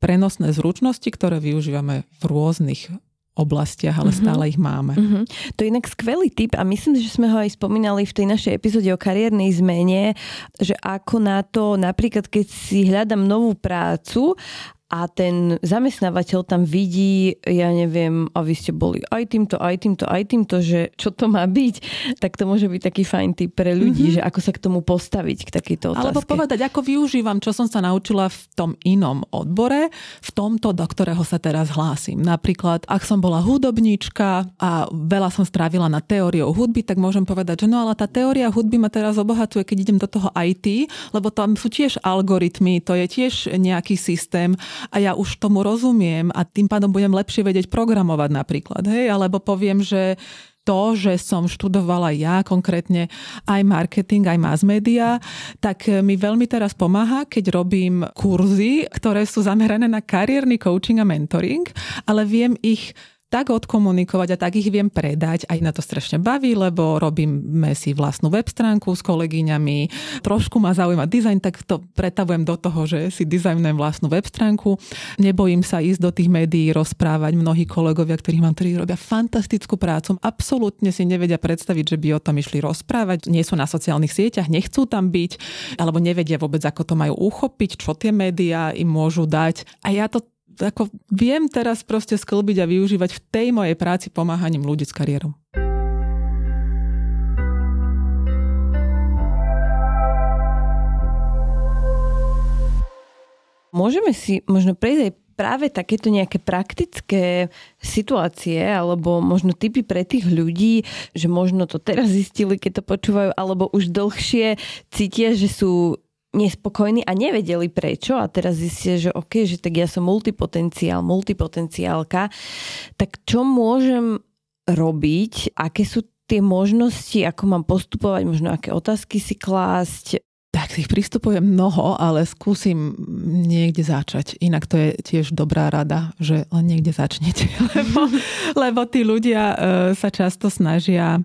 S2: prenosné zručnosti, ktoré využívame v rôznych oblastiach, ale mm-hmm. stále ich máme. Mm-hmm.
S1: To je inak skvelý tip a myslím, že sme ho aj spomínali v tej našej epizóde o kariérnej zmene, že ako na to, napríklad keď si hľadám novú prácu a ten zamestnávateľ tam vidí, ja neviem, a vy ste boli aj týmto, aj týmto, aj týmto, že čo to má byť, tak to môže byť taký fajn tip pre ľudí, mm-hmm. že ako sa k tomu postaviť, k takejto otázke.
S2: Alebo povedať, ako využívam, čo som sa naučila v tom inom odbore, v tomto, do ktorého sa teraz hlásim. Napríklad, ak som bola hudobníčka a veľa som strávila na teóriou hudby, tak môžem povedať, že no ale tá teória hudby ma teraz obohatuje, keď idem do toho IT, lebo tam sú tiež algoritmy, to je tiež nejaký systém a ja už tomu rozumiem a tým pádom budem lepšie vedieť programovať napríklad. Hej? Alebo poviem, že to, že som študovala ja konkrétne aj marketing, aj mass media, tak mi veľmi teraz pomáha, keď robím kurzy, ktoré sú zamerané na kariérny coaching a mentoring, ale viem ich tak odkomunikovať a tak ich viem predať. Aj na to strašne baví, lebo robíme si vlastnú web stránku s kolegyňami. Trošku ma zaujíma dizajn, tak to pretavujem do toho, že si dizajnujem vlastnú web stránku. Nebojím sa ísť do tých médií, rozprávať. Mnohí kolegovia, ktorí mám, ktorí robia fantastickú prácu, absolútne si nevedia predstaviť, že by o tom išli rozprávať. Nie sú na sociálnych sieťach, nechcú tam byť, alebo nevedia vôbec, ako to majú uchopiť, čo tie médiá im môžu dať. A ja to ako viem teraz proste sklbiť a využívať v tej mojej práci pomáhaním ľudí s kariérou.
S1: Môžeme si možno prejsť aj práve takéto nejaké praktické situácie alebo možno typy pre tých ľudí, že možno to teraz zistili, keď to počúvajú, alebo už dlhšie cítia, že sú nespokojní a nevedeli prečo a teraz zistia, že OK, že tak ja som multipotenciál, multipotenciálka, tak čo môžem robiť, aké sú tie možnosti, ako mám postupovať, možno aké otázky si klásť,
S2: tak tých prístupov je mnoho, ale skúsim niekde začať. Inak to je tiež dobrá rada, že len niekde začnete, lebo, lebo tí ľudia uh, sa často snažia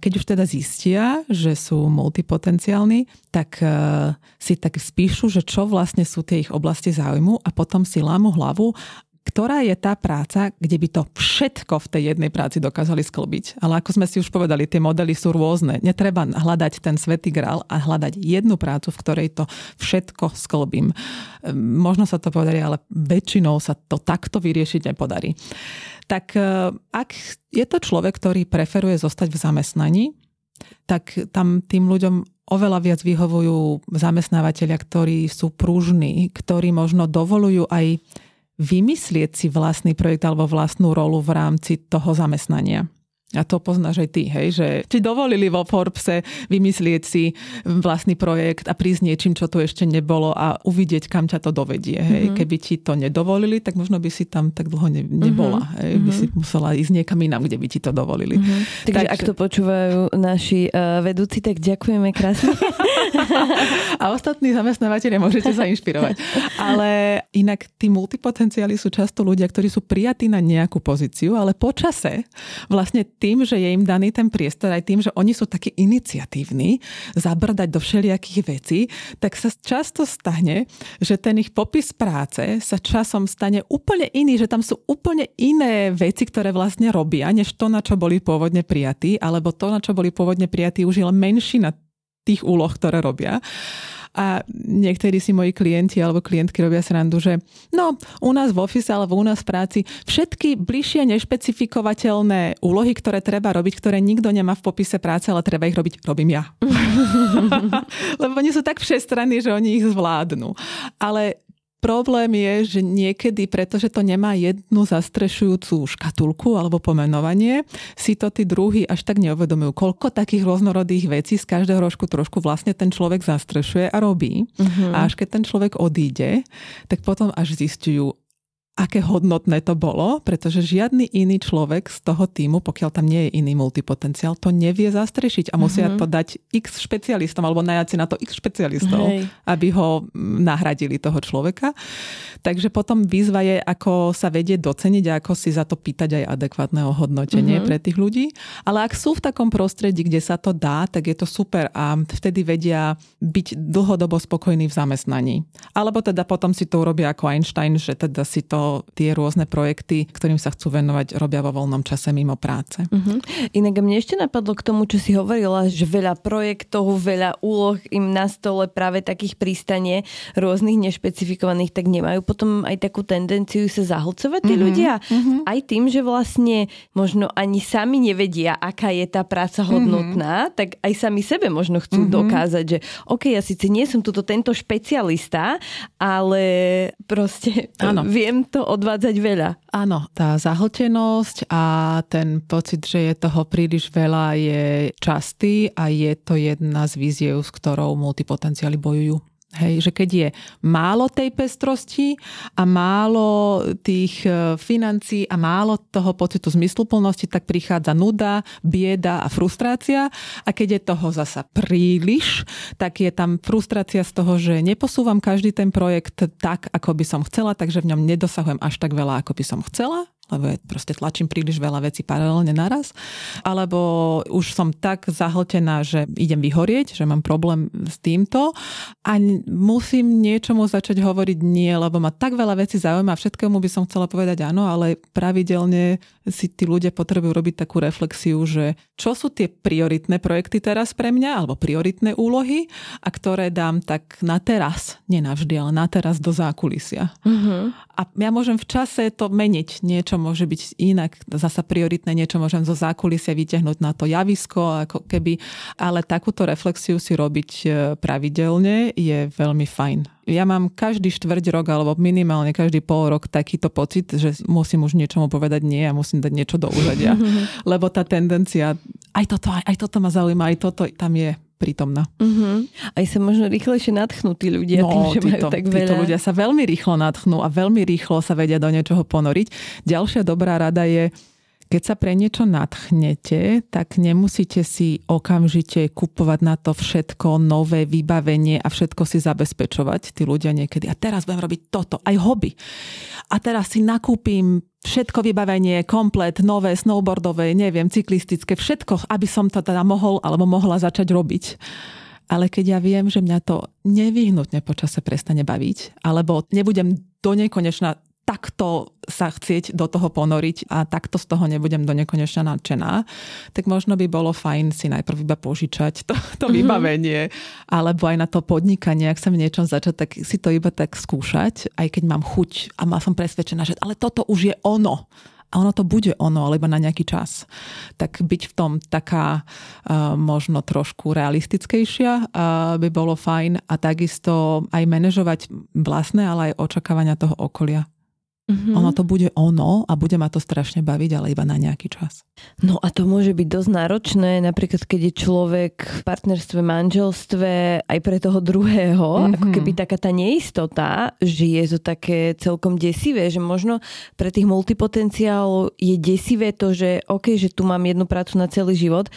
S2: keď už teda zistia, že sú multipotenciálni, tak uh, si tak spíšu, že čo vlastne sú tie ich oblasti záujmu a potom si lámu hlavu ktorá je tá práca, kde by to všetko v tej jednej práci dokázali sklbiť. Ale ako sme si už povedali, tie modely sú rôzne. Netreba hľadať ten svetý grál a hľadať jednu prácu, v ktorej to všetko sklbím. Ehm, možno sa to podarí, ale väčšinou sa to takto vyriešiť nepodarí tak e, ak je to človek, ktorý preferuje zostať v zamestnaní, tak tam tým ľuďom oveľa viac vyhovujú zamestnávateľia, ktorí sú pružní, ktorí možno dovolujú aj vymyslieť si vlastný projekt alebo vlastnú rolu v rámci toho zamestnania. A to poznáš aj ty, hej, že ti dovolili vo Forbese vymyslieť si vlastný projekt a prísť niečím, čo tu ešte nebolo a uvidieť, kam ťa to dovedie. Hej. Mm-hmm. Keby ti to nedovolili, tak možno by si tam tak dlho ne, nebola. Mm-hmm. Hej. By si mhm. musela ísť niekam inám, kde by ti to dovolili.
S1: Mm-hmm. Takže, Takže ak to počúvajú naši uh, vedúci, tak ďakujeme krásne.
S2: a ostatní zamestnávateľe môžete sa inšpirovať. Ale inak tí multipotenciáli sú často ľudia, ktorí sú prijatí na nejakú pozíciu, ale počase vlastne tým, že je im daný ten priestor, aj tým, že oni sú takí iniciatívni, zabrdať do všelijakých vecí, tak sa často stane, že ten ich popis práce sa časom stane úplne iný, že tam sú úplne iné veci, ktoré vlastne robia, než to, na čo boli pôvodne prijatí, alebo to, na čo boli pôvodne prijatí, už je len menšina tých úloh, ktoré robia. A niektorí si moji klienti alebo klientky robia srandu, že no, u nás v office alebo u nás v práci všetky bližšie nešpecifikovateľné úlohy, ktoré treba robiť, ktoré nikto nemá v popise práce, ale treba ich robiť, robím ja. Lebo oni sú tak všestranní, že oni ich zvládnu. Ale Problém je, že niekedy, pretože to nemá jednu zastrešujúcu škatulku alebo pomenovanie, si to tí druhí až tak neuvedomujú. Koľko takých rôznorodých vecí z každého rožku trošku vlastne ten človek zastrešuje a robí. Uh-huh. A až keď ten človek odíde, tak potom až zistujú, aké hodnotné to bolo, pretože žiadny iný človek z toho týmu, pokiaľ tam nie je iný multipotenciál, to nevie zastrešiť a musia mm-hmm. to dať x špecialistom alebo najať si na to x špecialistov, Hej. aby ho nahradili toho človeka. Takže potom výzva je, ako sa vedieť doceniť a ako si za to pýtať aj adekvátne ohodnotenie mm-hmm. pre tých ľudí. Ale ak sú v takom prostredí, kde sa to dá, tak je to super a vtedy vedia byť dlhodobo spokojní v zamestnaní. Alebo teda potom si to urobia ako Einstein, že teda si to tie rôzne projekty, ktorým sa chcú venovať, robia vo voľnom čase mimo práce. Uh-huh.
S1: Inak mne ešte napadlo k tomu, čo si hovorila, že veľa projektov, veľa úloh im na stole práve takých prístane rôznych nešpecifikovaných, tak nemajú potom aj takú tendenciu sa zahlcovať tí uh-huh. ľudia. Uh-huh. Aj tým, že vlastne možno ani sami nevedia, aká je tá práca hodnotná, uh-huh. tak aj sami sebe možno chcú uh-huh. dokázať, že OK, ja síce nie som tuto tento špecialista, ale proste ano. viem to odvádzať veľa.
S2: Áno, tá zahltenosť a ten pocit, že je toho príliš veľa je častý a je to jedna z víziev, s ktorou multipotenciály bojujú. Hej, že keď je málo tej pestrosti a málo tých e, financií a málo toho pocitu zmysluplnosti, tak prichádza nuda, bieda a frustrácia. A keď je toho zasa príliš, tak je tam frustrácia z toho, že neposúvam každý ten projekt tak, ako by som chcela, takže v ňom nedosahujem až tak veľa, ako by som chcela lebo ja proste tlačím príliš veľa vecí paralelne naraz, alebo už som tak zahltená, že idem vyhorieť, že mám problém s týmto a musím niečomu začať hovoriť nie, lebo ma tak veľa vecí zaujíma a všetkému by som chcela povedať áno, ale pravidelne si tí ľudia potrebujú robiť takú reflexiu, že čo sú tie prioritné projekty teraz pre mňa, alebo prioritné úlohy a ktoré dám tak na teraz, nie ale na teraz do zákulisia. Uh-huh. A ja môžem v čase to meniť. Niečo môže byť inak, zasa prioritné niečo môžem zo zákulisia vyťahnuť na to javisko, ako keby, ale takúto reflexiu si robiť e, pravidelne je veľmi fajn. Ja mám každý štvrť rok alebo minimálne každý pol rok takýto pocit, že musím už niečomu povedať nie a musím dať niečo do úzadia, lebo tá tendencia, aj toto, aj, aj toto ma zaujíma, aj toto tam je prítomná. Uh-huh.
S1: Aj sa možno rýchlejšie nadchnú tí ľudia no, tým, že títo, majú tak veľa.
S2: Títo ľudia sa veľmi rýchlo nadchnú a veľmi rýchlo sa vedia do niečoho ponoriť. Ďalšia dobrá rada je, keď sa pre niečo nadchnete, tak nemusíte si okamžite kupovať na to všetko nové vybavenie a všetko si zabezpečovať. Tí ľudia niekedy, a teraz budem robiť toto, aj hobby. A teraz si nakúpim všetko vybavenie, komplet, nové, snowboardové, neviem, cyklistické, všetko, aby som to teda mohol alebo mohla začať robiť. Ale keď ja viem, že mňa to nevyhnutne počase prestane baviť, alebo nebudem do nekonečna takto sa chcieť do toho ponoriť a takto z toho nebudem do nekonečna nadšená, tak možno by bolo fajn si najprv iba požičať to, to mm-hmm. vybavenie, alebo aj na to podnikanie, ak sa v niečom začať, tak si to iba tak skúšať, aj keď mám chuť a má som presvedčená, že ale toto už je ono a ono to bude ono, ale iba na nejaký čas. Tak byť v tom taká uh, možno trošku realistickejšia uh, by bolo fajn a takisto aj manažovať vlastné, ale aj očakávania toho okolia. Mm-hmm. Ono to bude ono a bude ma to strašne baviť, ale iba na nejaký čas.
S1: No a to môže byť dosť náročné, napríklad keď je človek v partnerstve, manželstve aj pre toho druhého, mm-hmm. ako keby taká tá neistota, že je to také celkom desivé, že možno pre tých multipotenciálov je desivé to, že OK, že tu mám jednu prácu na celý život,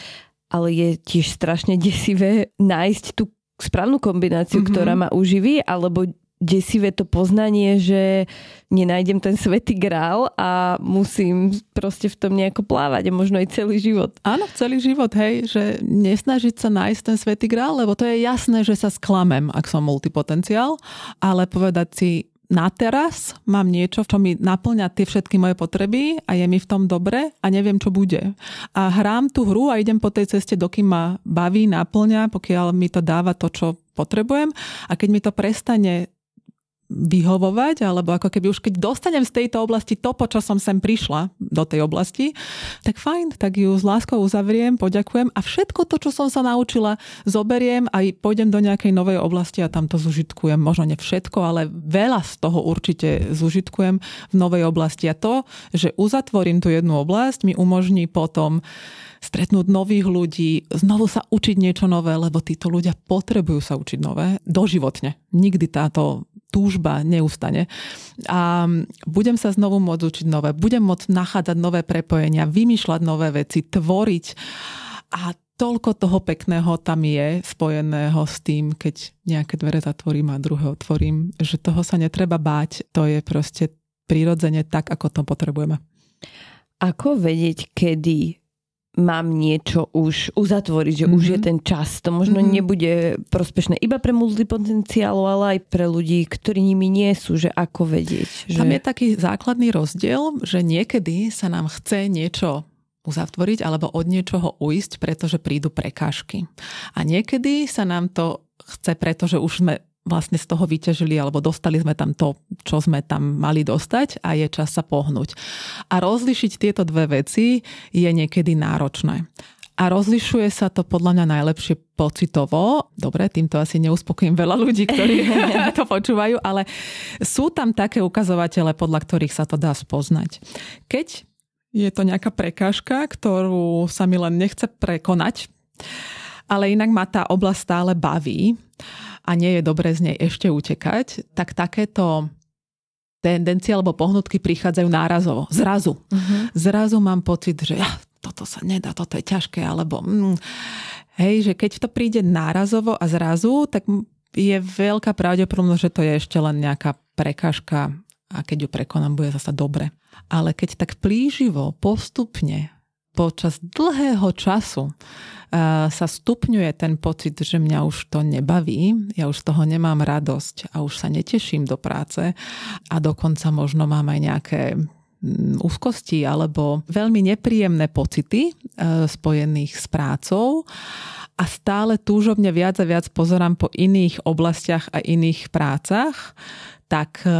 S1: ale je tiež strašne desivé nájsť tú správnu kombináciu, mm-hmm. ktorá ma uživí, alebo desivé to poznanie, že nenájdem ten svetý grál a musím proste v tom nejako plávať a možno aj celý život.
S2: Áno, celý život, hej, že nesnažiť sa nájsť ten svetý grál, lebo to je jasné, že sa sklamem, ak som multipotenciál, ale povedať si, na teraz mám niečo, čo mi naplňa tie všetky moje potreby a je mi v tom dobre a neviem, čo bude. A hrám tú hru a idem po tej ceste, dokým ma baví, naplňa, pokiaľ mi to dáva to, čo potrebujem. A keď mi to prestane vyhovovať, alebo ako keby už keď dostanem z tejto oblasti to, po čo som sem prišla do tej oblasti, tak fajn, tak ju s láskou uzavriem, poďakujem a všetko to, čo som sa naučila, zoberiem a pôjdem do nejakej novej oblasti a tam to zužitkujem. Možno nie všetko, ale veľa z toho určite zužitkujem v novej oblasti. A to, že uzatvorím tú jednu oblasť, mi umožní potom stretnúť nových ľudí, znovu sa učiť niečo nové, lebo títo ľudia potrebujú sa učiť nové doživotne. Nikdy táto túžba neustane. A budem sa znovu môcť učiť nové, budem môcť nachádzať nové prepojenia, vymýšľať nové veci, tvoriť. A toľko toho pekného tam je spojeného s tým, keď nejaké dvere zatvorím a druhé otvorím, že toho sa netreba báť. To je proste prirodzene tak, ako to potrebujeme.
S1: Ako vedieť, kedy mám niečo už uzatvoriť, že mm-hmm. už je mhm. ten čas. To možno mm-hmm. nebude prospešné iba pre multipotenciálov, ale aj pre ľudí, ktorí nimi nie sú, že ako vedieť. Že...
S2: Tam je taký základný rozdiel, že niekedy sa nám chce niečo uzatvoriť alebo od niečoho uísť, pretože prídu prekážky. A niekedy sa nám to chce, pretože už sme vlastne z toho vyťažili alebo dostali sme tam to, čo sme tam mali dostať a je čas sa pohnúť. A rozlišiť tieto dve veci je niekedy náročné. A rozlišuje sa to podľa mňa najlepšie pocitovo. Dobre, týmto asi neuspokojím veľa ľudí, ktorí to počúvajú, ale sú tam také ukazovatele, podľa ktorých sa to dá spoznať. Keď je to nejaká prekážka, ktorú sa mi len nechce prekonať, ale inak ma tá oblasť stále baví, a nie je dobre z nej ešte utekať, tak takéto tendencie alebo pohnutky prichádzajú nárazovo. Zrazu. Uh-huh. Zrazu mám pocit, že ja, toto sa nedá, toto je ťažké, alebo mm, hej, že keď to príde nárazovo a zrazu, tak je veľká pravdepodobnosť, že to je ešte len nejaká prekažka a keď ju prekonám, bude zasa dobre. Ale keď tak plíživo, postupne, počas dlhého času sa stupňuje ten pocit, že mňa už to nebaví, ja už z toho nemám radosť a už sa neteším do práce a dokonca možno mám aj nejaké mm, úzkosti alebo veľmi nepríjemné pocity e, spojených s prácou. A stále túžobne viac a viac pozerám po iných oblastiach a iných prácach, tak e,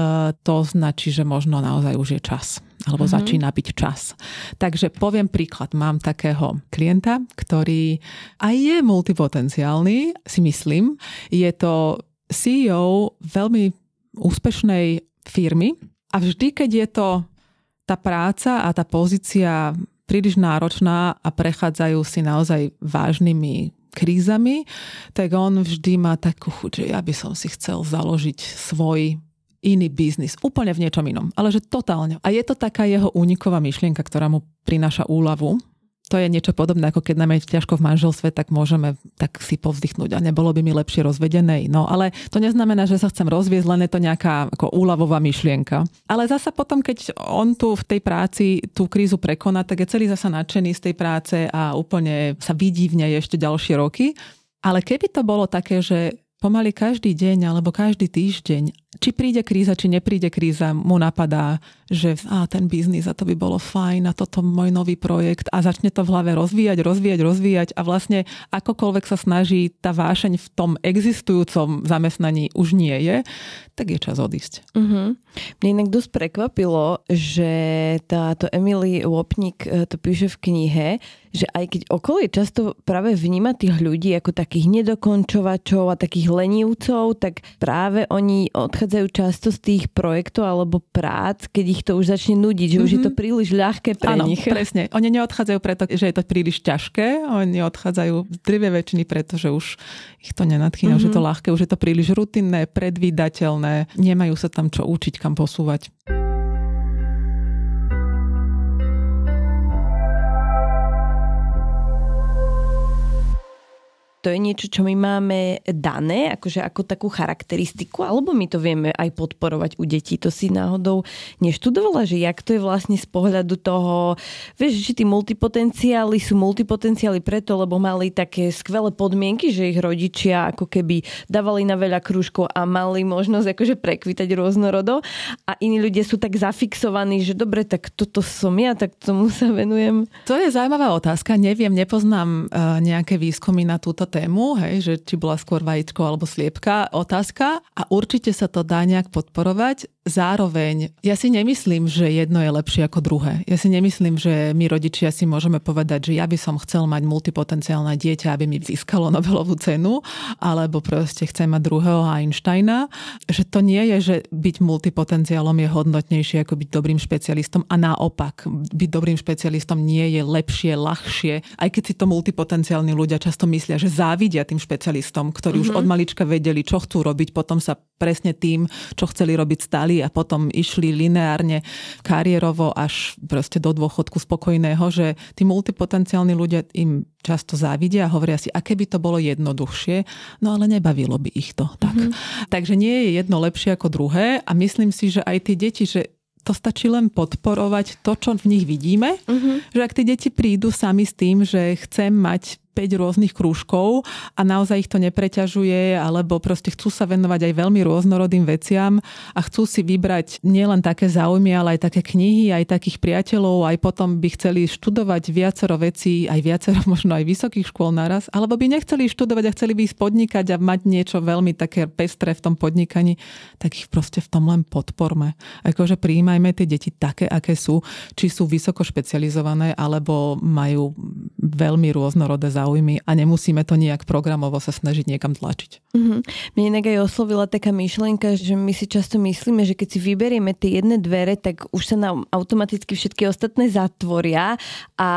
S2: to značí, že možno naozaj už je čas alebo mm-hmm. začína byť čas. Takže poviem príklad. Mám takého klienta, ktorý aj je multipotenciálny, si myslím. Je to CEO veľmi úspešnej firmy a vždy, keď je to tá práca a tá pozícia príliš náročná a prechádzajú si naozaj vážnymi krízami, tak on vždy má takú chuť, že ja by som si chcel založiť svoj iný biznis, úplne v niečom inom, ale že totálne. A je to taká jeho úniková myšlienka, ktorá mu prináša úľavu. To je niečo podobné, ako keď nám je ťažko v manželstve, tak môžeme tak si povzdychnúť a nebolo by mi lepšie rozvedené. No ale to neznamená, že sa chcem rozviesť, len je to nejaká ako úľavová myšlienka. Ale zasa potom, keď on tu v tej práci tú krízu prekoná, tak je celý zasa nadšený z tej práce a úplne sa vidí v nej ešte ďalšie roky. Ale keby to bolo také, že pomaly každý deň alebo každý týždeň či príde kríza, či nepríde kríza, mu napadá, že á, ten biznis a to by bolo fajn a toto môj nový projekt a začne to v hlave rozvíjať, rozvíjať, rozvíjať a vlastne akokoľvek sa snaží, tá vášeň v tom existujúcom zamestnaní už nie je, tak je čas odísť.
S1: Uh-huh. Mne inak dosť prekvapilo, že táto Emily Lopnik e, to píše v knihe, že aj keď okolie často práve vníma tých ľudí ako takých nedokončovačov a takých lenivcov, tak práve oni od odchádzajú často z tých projektov alebo prác, keď ich to už začne nudiť, že mm-hmm. už je to mhm. príliš ľahké pre
S2: Áno,
S1: nich.
S2: presne. Oni neodchádzajú preto, že je to príliš ťažké, oni odchádzajú v drve väčšiny, pretože už ich to nenadchýna, mm-hmm. už je to mhm. ľahké, už je to príliš rutinné, predvídateľné, nemajú sa tam čo učiť, kam posúvať.
S1: To je niečo, čo my máme dané, akože ako takú charakteristiku, alebo my to vieme aj podporovať u detí. To si náhodou neštudovala, že jak to je vlastne z pohľadu toho, vieš, že tí multipotenciály sú multipotenciály preto, lebo mali také skvelé podmienky, že ich rodičia ako keby dávali na veľa krúžkov a mali možnosť akože prekvitať rôznorodo a iní ľudia sú tak zafixovaní, že dobre, tak toto som ja, tak tomu sa venujem.
S2: To je zaujímavá otázka. Neviem, nepoznám uh, nejaké výskumy na túto tému, hej, že či bola skôr vajíčko alebo sliepka, otázka a určite sa to dá nejak podporovať. Zároveň, ja si nemyslím, že jedno je lepšie ako druhé. Ja si nemyslím, že my rodičia si môžeme povedať, že ja by som chcel mať multipotenciálne dieťa, aby mi získalo Nobelovú cenu, alebo proste chcem mať druhého Einsteina. Že to nie je, že byť multipotenciálom je hodnotnejšie ako byť dobrým špecialistom a naopak, byť dobrým špecialistom nie je lepšie, ľahšie. Aj keď si to multipotenciálni ľudia často myslia, že závidia tým špecialistom, ktorí mm-hmm. už mhm. od malička vedeli, čo chcú robiť, potom sa presne tým, čo chceli robiť, stali a potom išli lineárne kariérovo až proste do dôchodku spokojného, že tí multipotenciálni ľudia im často závidia a hovoria si, aké by to bolo jednoduchšie, no ale nebavilo by ich to. Tak. Mm-hmm. Takže nie je jedno lepšie ako druhé a myslím si, že aj tie deti, že to stačí len podporovať to, čo v nich vidíme. Uh-huh. Že ak tie deti prídu sami s tým, že chcem mať 5 rôznych krúžkov a naozaj ich to nepreťažuje, alebo proste chcú sa venovať aj veľmi rôznorodým veciam a chcú si vybrať nielen také záujmy, ale aj také knihy, aj takých priateľov, aj potom by chceli študovať viacero vecí, aj viacero možno aj vysokých škôl naraz, alebo by nechceli študovať a chceli by ísť podnikať a mať niečo veľmi také pestré v tom podnikaní, tak ich proste v tom len podporme. Akože prijímajme tie deti také, aké sú, či sú vysoko špecializované, alebo majú veľmi rôznorodé záujmy záujmy a nemusíme to nejak programovo sa snažiť niekam tlačiť.
S1: Mm-hmm. Mne inak aj oslovila taká myšlienka, že my si často myslíme, že keď si vyberieme tie jedné dvere, tak už sa nám automaticky všetky ostatné zatvoria a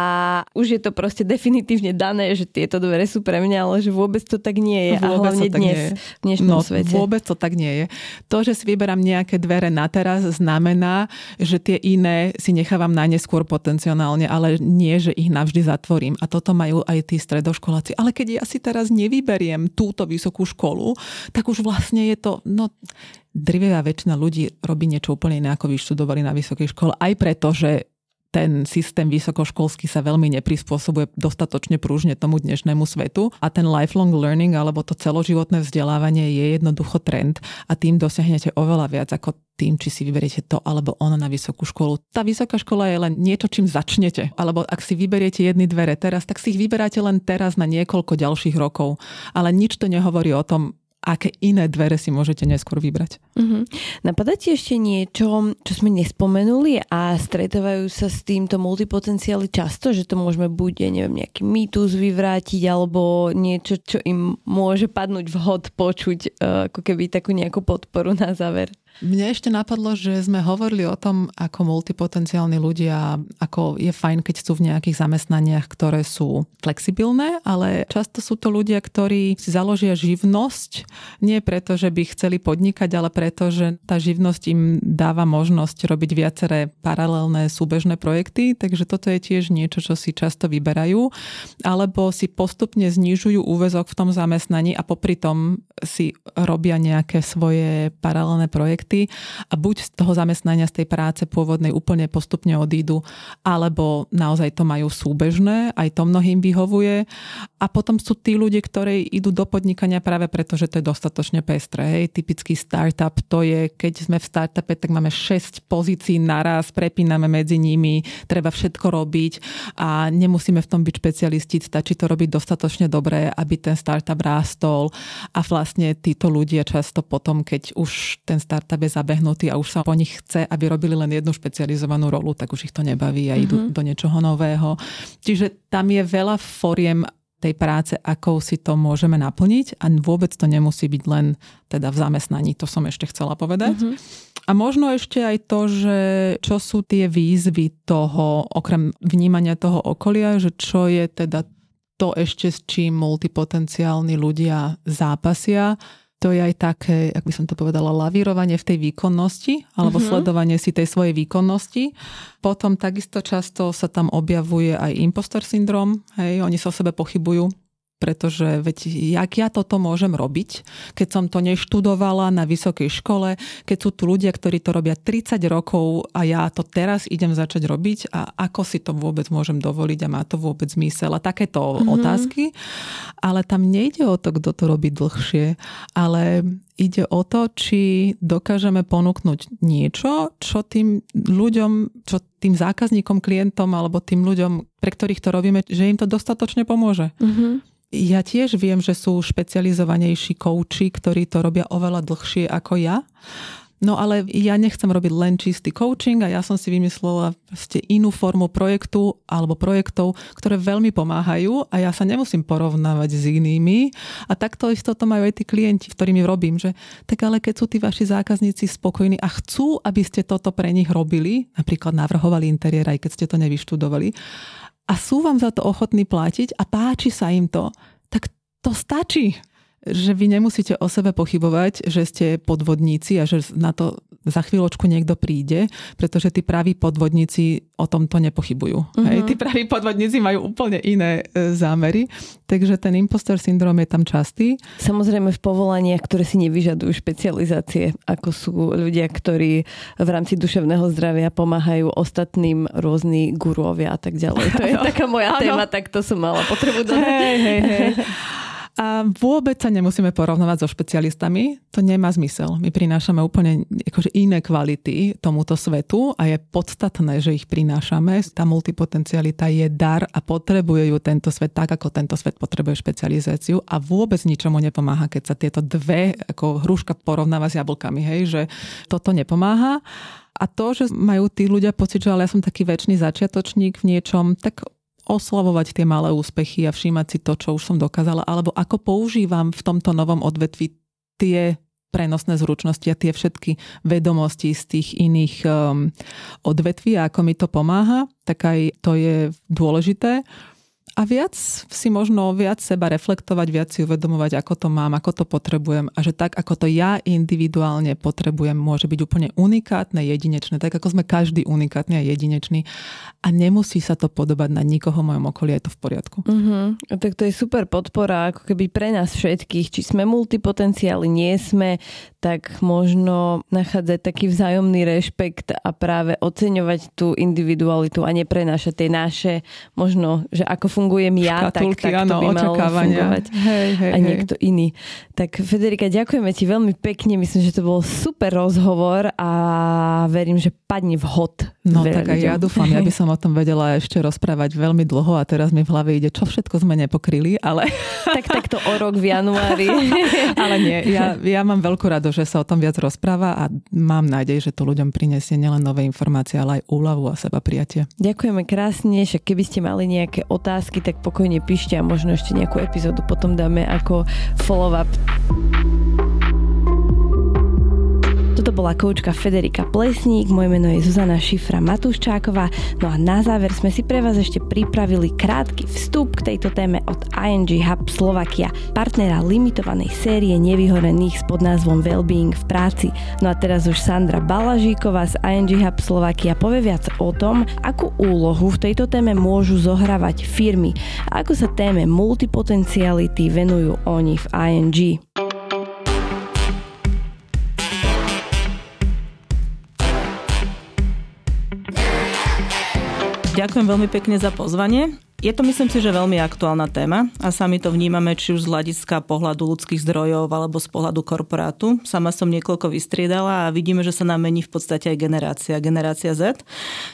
S1: už je to proste definitívne dané, že tieto dvere sú pre mňa, ale že vôbec to tak nie je. Vôbec a hlavne dnes, nie je. v dnešnom no, svete.
S2: Vôbec to tak nie je. To, že si vyberám nejaké dvere na teraz, znamená, že tie iné si nechávam na neskôr potenciálne, ale nie, že ich navždy zatvorím. A toto majú aj tí stredoškoláci. Ale keď ja si teraz nevyberiem túto vysokú školu, tak už vlastne je to, no drvivá väčšina ľudí robí niečo úplne iné, ako vyštudovali na vysokej škole, aj preto, že ten systém vysokoškolský sa veľmi neprispôsobuje dostatočne prúžne tomu dnešnému svetu a ten lifelong learning alebo to celoživotné vzdelávanie je jednoducho trend a tým dosiahnete oveľa viac ako tým, či si vyberiete to alebo ono na vysokú školu. Tá vysoká škola je len niečo, čím začnete. Alebo ak si vyberiete jedny dvere teraz, tak si ich vyberáte len teraz na niekoľko ďalších rokov. Ale nič to nehovorí o tom, aké iné dvere si môžete neskôr vybrať. Uh-huh.
S1: Napadá ti ešte niečo, čo sme nespomenuli a stretávajú sa s týmto multipotenciály často, že to môžeme buď, neviem, nejaký mýtus vyvrátiť alebo niečo, čo im môže padnúť vhod počuť, e, ako keby takú nejakú podporu na záver?
S2: Mne ešte napadlo, že sme hovorili o tom, ako multipotenciálni ľudia, ako je fajn, keď sú v nejakých zamestnaniach, ktoré sú flexibilné, ale často sú to ľudia, ktorí si založia živnosť, nie preto, že by chceli podnikať, ale preto, že tá živnosť im dáva možnosť robiť viaceré paralelné súbežné projekty, takže toto je tiež niečo, čo si často vyberajú, alebo si postupne znižujú úvezok v tom zamestnaní a popri tom si robia nejaké svoje paralelné projekty projekty a buď z toho zamestnania, z tej práce pôvodnej úplne postupne odídu, alebo naozaj to majú súbežné, aj to mnohým vyhovuje. A potom sú tí ľudia, ktorí idú do podnikania práve preto, že to je dostatočne pestré. Hej. Typický startup to je, keď sme v startupe, tak máme 6 pozícií naraz, prepíname medzi nimi, treba všetko robiť a nemusíme v tom byť špecialisti, stačí to robiť dostatočne dobre, aby ten startup rástol a vlastne títo ľudia často potom, keď už ten startup startup je zabehnutý a už sa po nich chce, aby robili len jednu špecializovanú rolu, tak už ich to nebaví a idú mm-hmm. do niečoho nového. Čiže tam je veľa foriem tej práce, ako si to môžeme naplniť a vôbec to nemusí byť len teda v zamestnaní, to som ešte chcela povedať. Mm-hmm. A možno ešte aj to, že čo sú tie výzvy toho, okrem vnímania toho okolia, že čo je teda to ešte, s čím multipotenciálni ľudia zápasia, to je aj také, ak by som to povedala, lavírovanie v tej výkonnosti alebo uh-huh. sledovanie si tej svojej výkonnosti. Potom takisto často sa tam objavuje aj impostor syndrom, hej, oni sa o sebe pochybujú, pretože veď jak ja toto môžem robiť, keď som to neštudovala na vysokej škole, keď sú tu ľudia, ktorí to robia 30 rokov a ja to teraz idem začať robiť a ako si to vôbec môžem dovoliť a má to vôbec zmysel a takéto mm-hmm. otázky. Ale tam nejde o to, kto to robí dlhšie, ale ide o to, či dokážeme ponúknuť niečo, čo tým ľuďom, čo tým zákazníkom, klientom alebo tým ľuďom, pre ktorých to robíme, že im to dostatočne pomôže. Mm-hmm. Ja tiež viem, že sú špecializovanejší kouči, ktorí to robia oveľa dlhšie ako ja. No ale ja nechcem robiť len čistý coaching a ja som si vymyslela ste inú formu projektu alebo projektov, ktoré veľmi pomáhajú a ja sa nemusím porovnávať s inými. A takto isto to majú aj tí klienti, ktorými robím, že tak ale keď sú tí vaši zákazníci spokojní a chcú, aby ste toto pre nich robili, napríklad navrhovali interiér, aj keď ste to nevyštudovali, a sú vám za to ochotní platiť a páči sa im to, tak to stačí že vy nemusíte o sebe pochybovať, že ste podvodníci a že na to za chvíľočku niekto príde, pretože tí praví podvodníci o tomto nepochybujú. Uh-huh. Hej, tí praví podvodníci majú úplne iné e, zámery, takže ten impostor syndrom je tam častý.
S1: Samozrejme v povolaniach, ktoré si nevyžadujú špecializácie, ako sú ľudia, ktorí v rámci duševného zdravia pomáhajú ostatným rôzni guruovia a tak ďalej. To je taká moja ano. téma, tak to som mala potrebu dodať. Hej, hej, hej.
S2: A vôbec sa nemusíme porovnávať so špecialistami, to nemá zmysel. My prinášame úplne akože iné kvality tomuto svetu a je podstatné, že ich prinášame. Tá multipotencialita je dar a potrebuje ju tento svet tak, ako tento svet potrebuje špecializáciu a vôbec ničomu nepomáha, keď sa tieto dve, ako hruška porovnáva s jablkami, hej, že toto nepomáha. A to, že majú tí ľudia pocit, že ale ja som taký väčší začiatočník v niečom, tak oslavovať tie malé úspechy a všímať si to, čo už som dokázala, alebo ako používam v tomto novom odvetvi tie prenosné zručnosti a tie všetky vedomosti z tých iných um, odvetví a ako mi to pomáha, tak aj to je dôležité a viac si možno viac seba reflektovať, viac si uvedomovať, ako to mám, ako to potrebujem. A že tak, ako to ja individuálne potrebujem, môže byť úplne unikátne, jedinečné, tak ako sme každý unikátny a jedinečný. A nemusí sa to podobať na nikoho v mojom okolí, je to v poriadku.
S1: Uh-huh. Tak to je super podpora, ako keby pre nás všetkých, či sme multipotenciáli, nie sme, tak možno nachádzať taký vzájomný rešpekt a práve oceňovať tú individualitu a neprenášať tie naše, možno, že ako fungujem ja, Škatulky, tak, tak to by malo fungovať hej, hej, a niekto hej. iný. Tak Federika, ďakujeme ti veľmi pekne, myslím, že to bol super rozhovor a verím, že padne vhod.
S2: No tak aj ja dúfam, ja by som o tom vedela ešte rozprávať veľmi dlho a teraz mi v hlave ide, čo všetko sme nepokryli, ale...
S1: Tak takto o rok v januári.
S2: ale nie, ja, ja mám veľkú rado, že sa o tom viac rozpráva a mám nádej, že to ľuďom prinesie nielen nové informácie, ale aj úľavu a seba prijatie.
S1: Ďakujeme krásne, však keby ste mali nejaké otázky, tak pokojne píšte a možno ešte nejakú epizódu potom dáme ako follow-up. Toto bola koučka Federika Plesník, moje meno je Zuzana Šifra Matuščáková. No a na záver sme si pre vás ešte pripravili krátky vstup k tejto téme od ING Hub Slovakia, partnera limitovanej série nevyhorených s podnázvom Wellbeing v práci. No a teraz už Sandra Balažíková z ING Hub Slovakia povie viac o tom, akú úlohu v tejto téme môžu zohrávať firmy a ako sa téme multipotenciality venujú oni v ING.
S3: Ďakujem veľmi pekne za pozvanie. Je to myslím si, že veľmi aktuálna téma a sami to vnímame či už z hľadiska pohľadu ľudských zdrojov alebo z pohľadu korporátu. Sama som niekoľko vystriedala a vidíme, že sa nám mení v podstate aj generácia, generácia Z,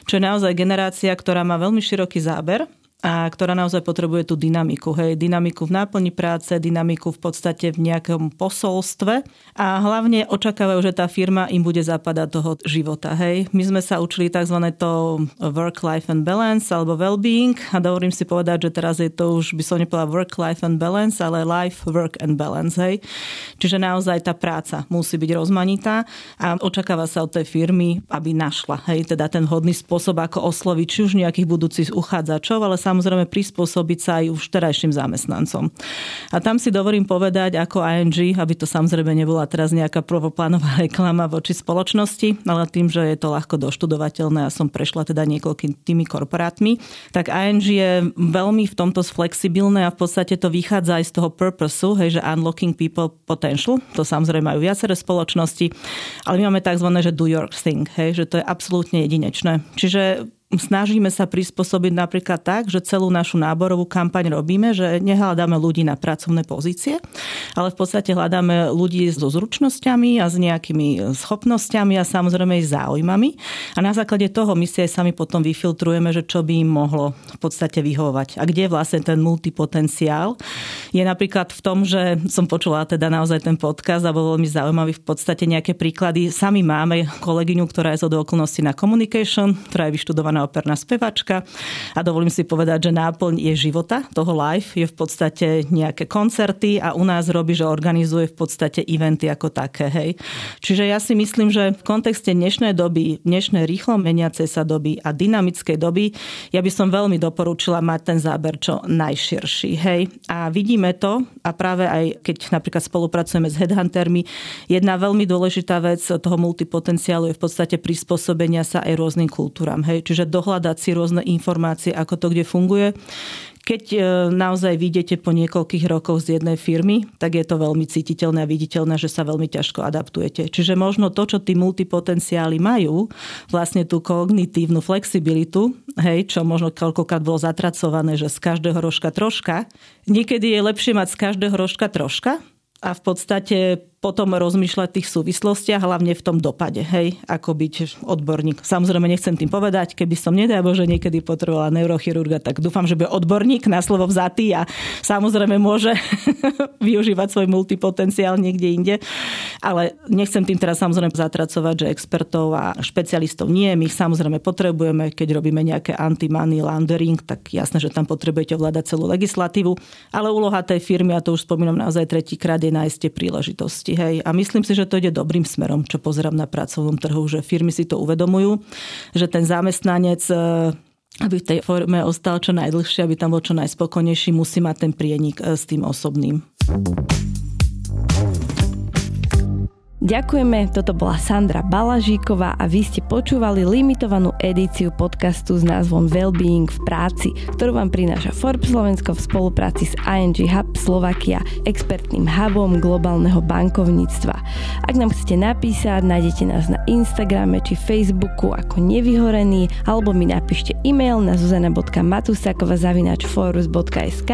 S3: čo je naozaj generácia, ktorá má veľmi široký záber a ktorá naozaj potrebuje tú dynamiku. Hej, dynamiku v náplni práce, dynamiku v podstate v nejakom posolstve a hlavne očakávajú, že tá firma im bude zapadať toho života. Hej. My sme sa učili tzv. to work-life and balance alebo well-being a dovolím si povedať, že teraz je to už by som nepovedala work-life and balance, ale life, work and balance. Hej. Čiže naozaj tá práca musí byť rozmanitá a očakáva sa od tej firmy, aby našla hej, teda ten hodný spôsob, ako osloviť či už nejakých budúcich uchádzačov, ale samozrejme prispôsobiť sa aj už terajším zamestnancom. A tam si dovolím povedať ako ING, aby to samozrejme nebola teraz nejaká prvoplánová reklama voči spoločnosti, ale tým, že je to ľahko doštudovateľné a som prešla teda niekoľkými tými korporátmi, tak ING je veľmi v tomto flexibilné a v podstate to vychádza aj z toho purpose, hej, že unlocking people potential. To samozrejme majú viaceré spoločnosti, ale my máme tzv. že do your thing, hej, že to je absolútne jedinečné. Čiže snažíme sa prispôsobiť napríklad tak, že celú našu náborovú kampaň robíme, že nehľadáme ľudí na pracovné pozície, ale v podstate hľadáme ľudí so zručnosťami a s nejakými schopnosťami a samozrejme aj záujmami. A na základe toho my si aj sami potom vyfiltrujeme, že čo by im mohlo v podstate vyhovovať. A kde je vlastne ten multipotenciál. Je napríklad v tom, že som počula teda naozaj ten podcast a bol veľmi zaujímavý v podstate nejaké príklady. Sami máme kolegyňu, ktorá je z okolností na communication, ktorá je vyštudovaná operná spevačka a dovolím si povedať, že náplň je života toho live je v podstate nejaké koncerty a u nás robí, že organizuje v podstate eventy ako také. Hej. Čiže ja si myslím, že v kontexte dnešnej doby, dnešnej rýchlo meniacej sa doby a dynamickej doby, ja by som veľmi doporučila mať ten záber čo najširší. Hej. A vidíme to a práve aj keď napríklad spolupracujeme s headhuntermi, jedna veľmi dôležitá vec toho multipotenciálu je v podstate prispôsobenia sa aj rôznym kultúram. Hej. Čiže dohľadať si rôzne informácie, ako to kde funguje. Keď e, naozaj vidíte po niekoľkých rokoch z jednej firmy, tak je to veľmi cítiteľné a viditeľné, že sa veľmi ťažko adaptujete. Čiže možno to, čo tí multipotenciály majú, vlastne tú kognitívnu flexibilitu, hej, čo možno koľkokrát bolo zatracované, že z každého rožka troška, niekedy je lepšie mať z každého rožka troška, a v podstate potom rozmýšľať v tých súvislostiach, hlavne v tom dopade, hej, ako byť odborník. Samozrejme nechcem tým povedať, keby som nedaj Bože niekedy potrebovala neurochirurga, tak dúfam, že bude odborník na slovo vzatý a samozrejme môže využívať svoj multipotenciál niekde inde. Ale nechcem tým teraz samozrejme zatracovať, že expertov a špecialistov nie. My ich samozrejme potrebujeme, keď robíme nejaké anti-money laundering, tak jasné, že tam potrebujete ovládať celú legislatívu. Ale úloha tej firmy, a to už spomínam naozaj tretíkrát, je nájsť tie príležitosti možnosti. Hej. A myslím si, že to ide dobrým smerom, čo pozerám na pracovnom trhu, že firmy si to uvedomujú, že ten zamestnanec e, aby v tej forme ostal čo najdlhšie, aby tam bol čo najspokojnejší, musí mať ten prienik e, s tým osobným.
S1: Ďakujeme, toto bola Sandra Balažíková a vy ste počúvali limitovanú edíciu podcastu s názvom Wellbeing v práci, ktorú vám prináša Forbes Slovensko v spolupráci s ING Hub Slovakia, expertným hubom globálneho bankovníctva. Ak nám chcete napísať, nájdete nás na Instagrame či Facebooku ako nevyhorený, alebo mi napíšte e-mail na zuzana.matusakova.forus.sk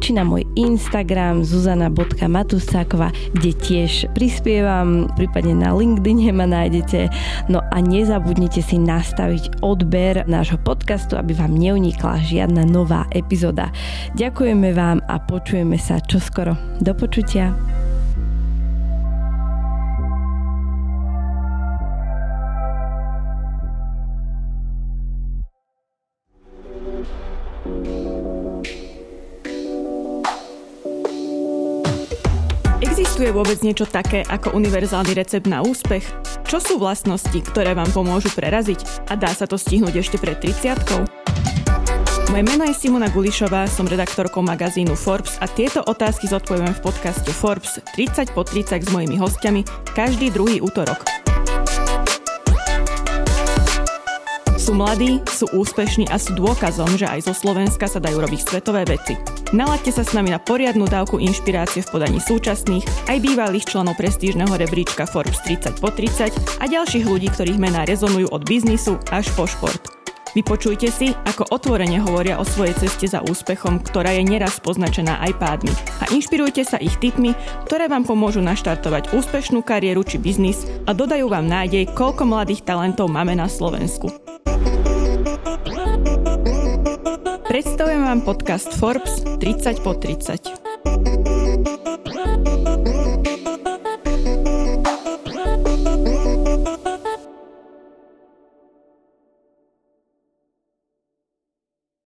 S1: či na môj Instagram zuzana.matusakova, kde tiež prispievam prípadne na LinkedIn ma nájdete. No a nezabudnite si nastaviť odber nášho podcastu, aby vám neunikla žiadna nová epizóda. Ďakujeme vám a počujeme sa čoskoro. Do počutia.
S4: Existuje vôbec niečo také ako univerzálny recept na úspech? Čo sú vlastnosti, ktoré vám pomôžu preraziť? A dá sa to stihnúť ešte pred 30 moje meno je Simona Gulišová, som redaktorkou magazínu Forbes a tieto otázky zodpovieme v podcaste Forbes 30 po 30 s mojimi hostiami každý druhý útorok. Sú mladí, sú úspešní a sú dôkazom, že aj zo Slovenska sa dajú robiť svetové veci. Nalaďte sa s nami na poriadnu dávku inšpirácie v podaní súčasných, aj bývalých členov prestížneho rebríčka Forbes 30 po 30 a ďalších ľudí, ktorých mená rezonujú od biznisu až po šport. Vypočujte si, ako otvorene hovoria o svojej ceste za úspechom, ktorá je neraz poznačená aj pádmi. A inšpirujte sa ich tipmi, ktoré vám pomôžu naštartovať úspešnú kariéru či biznis a dodajú vám nádej, koľko mladých talentov máme na Slovensku. Predstavujem vám podcast Forbes 30 po 30.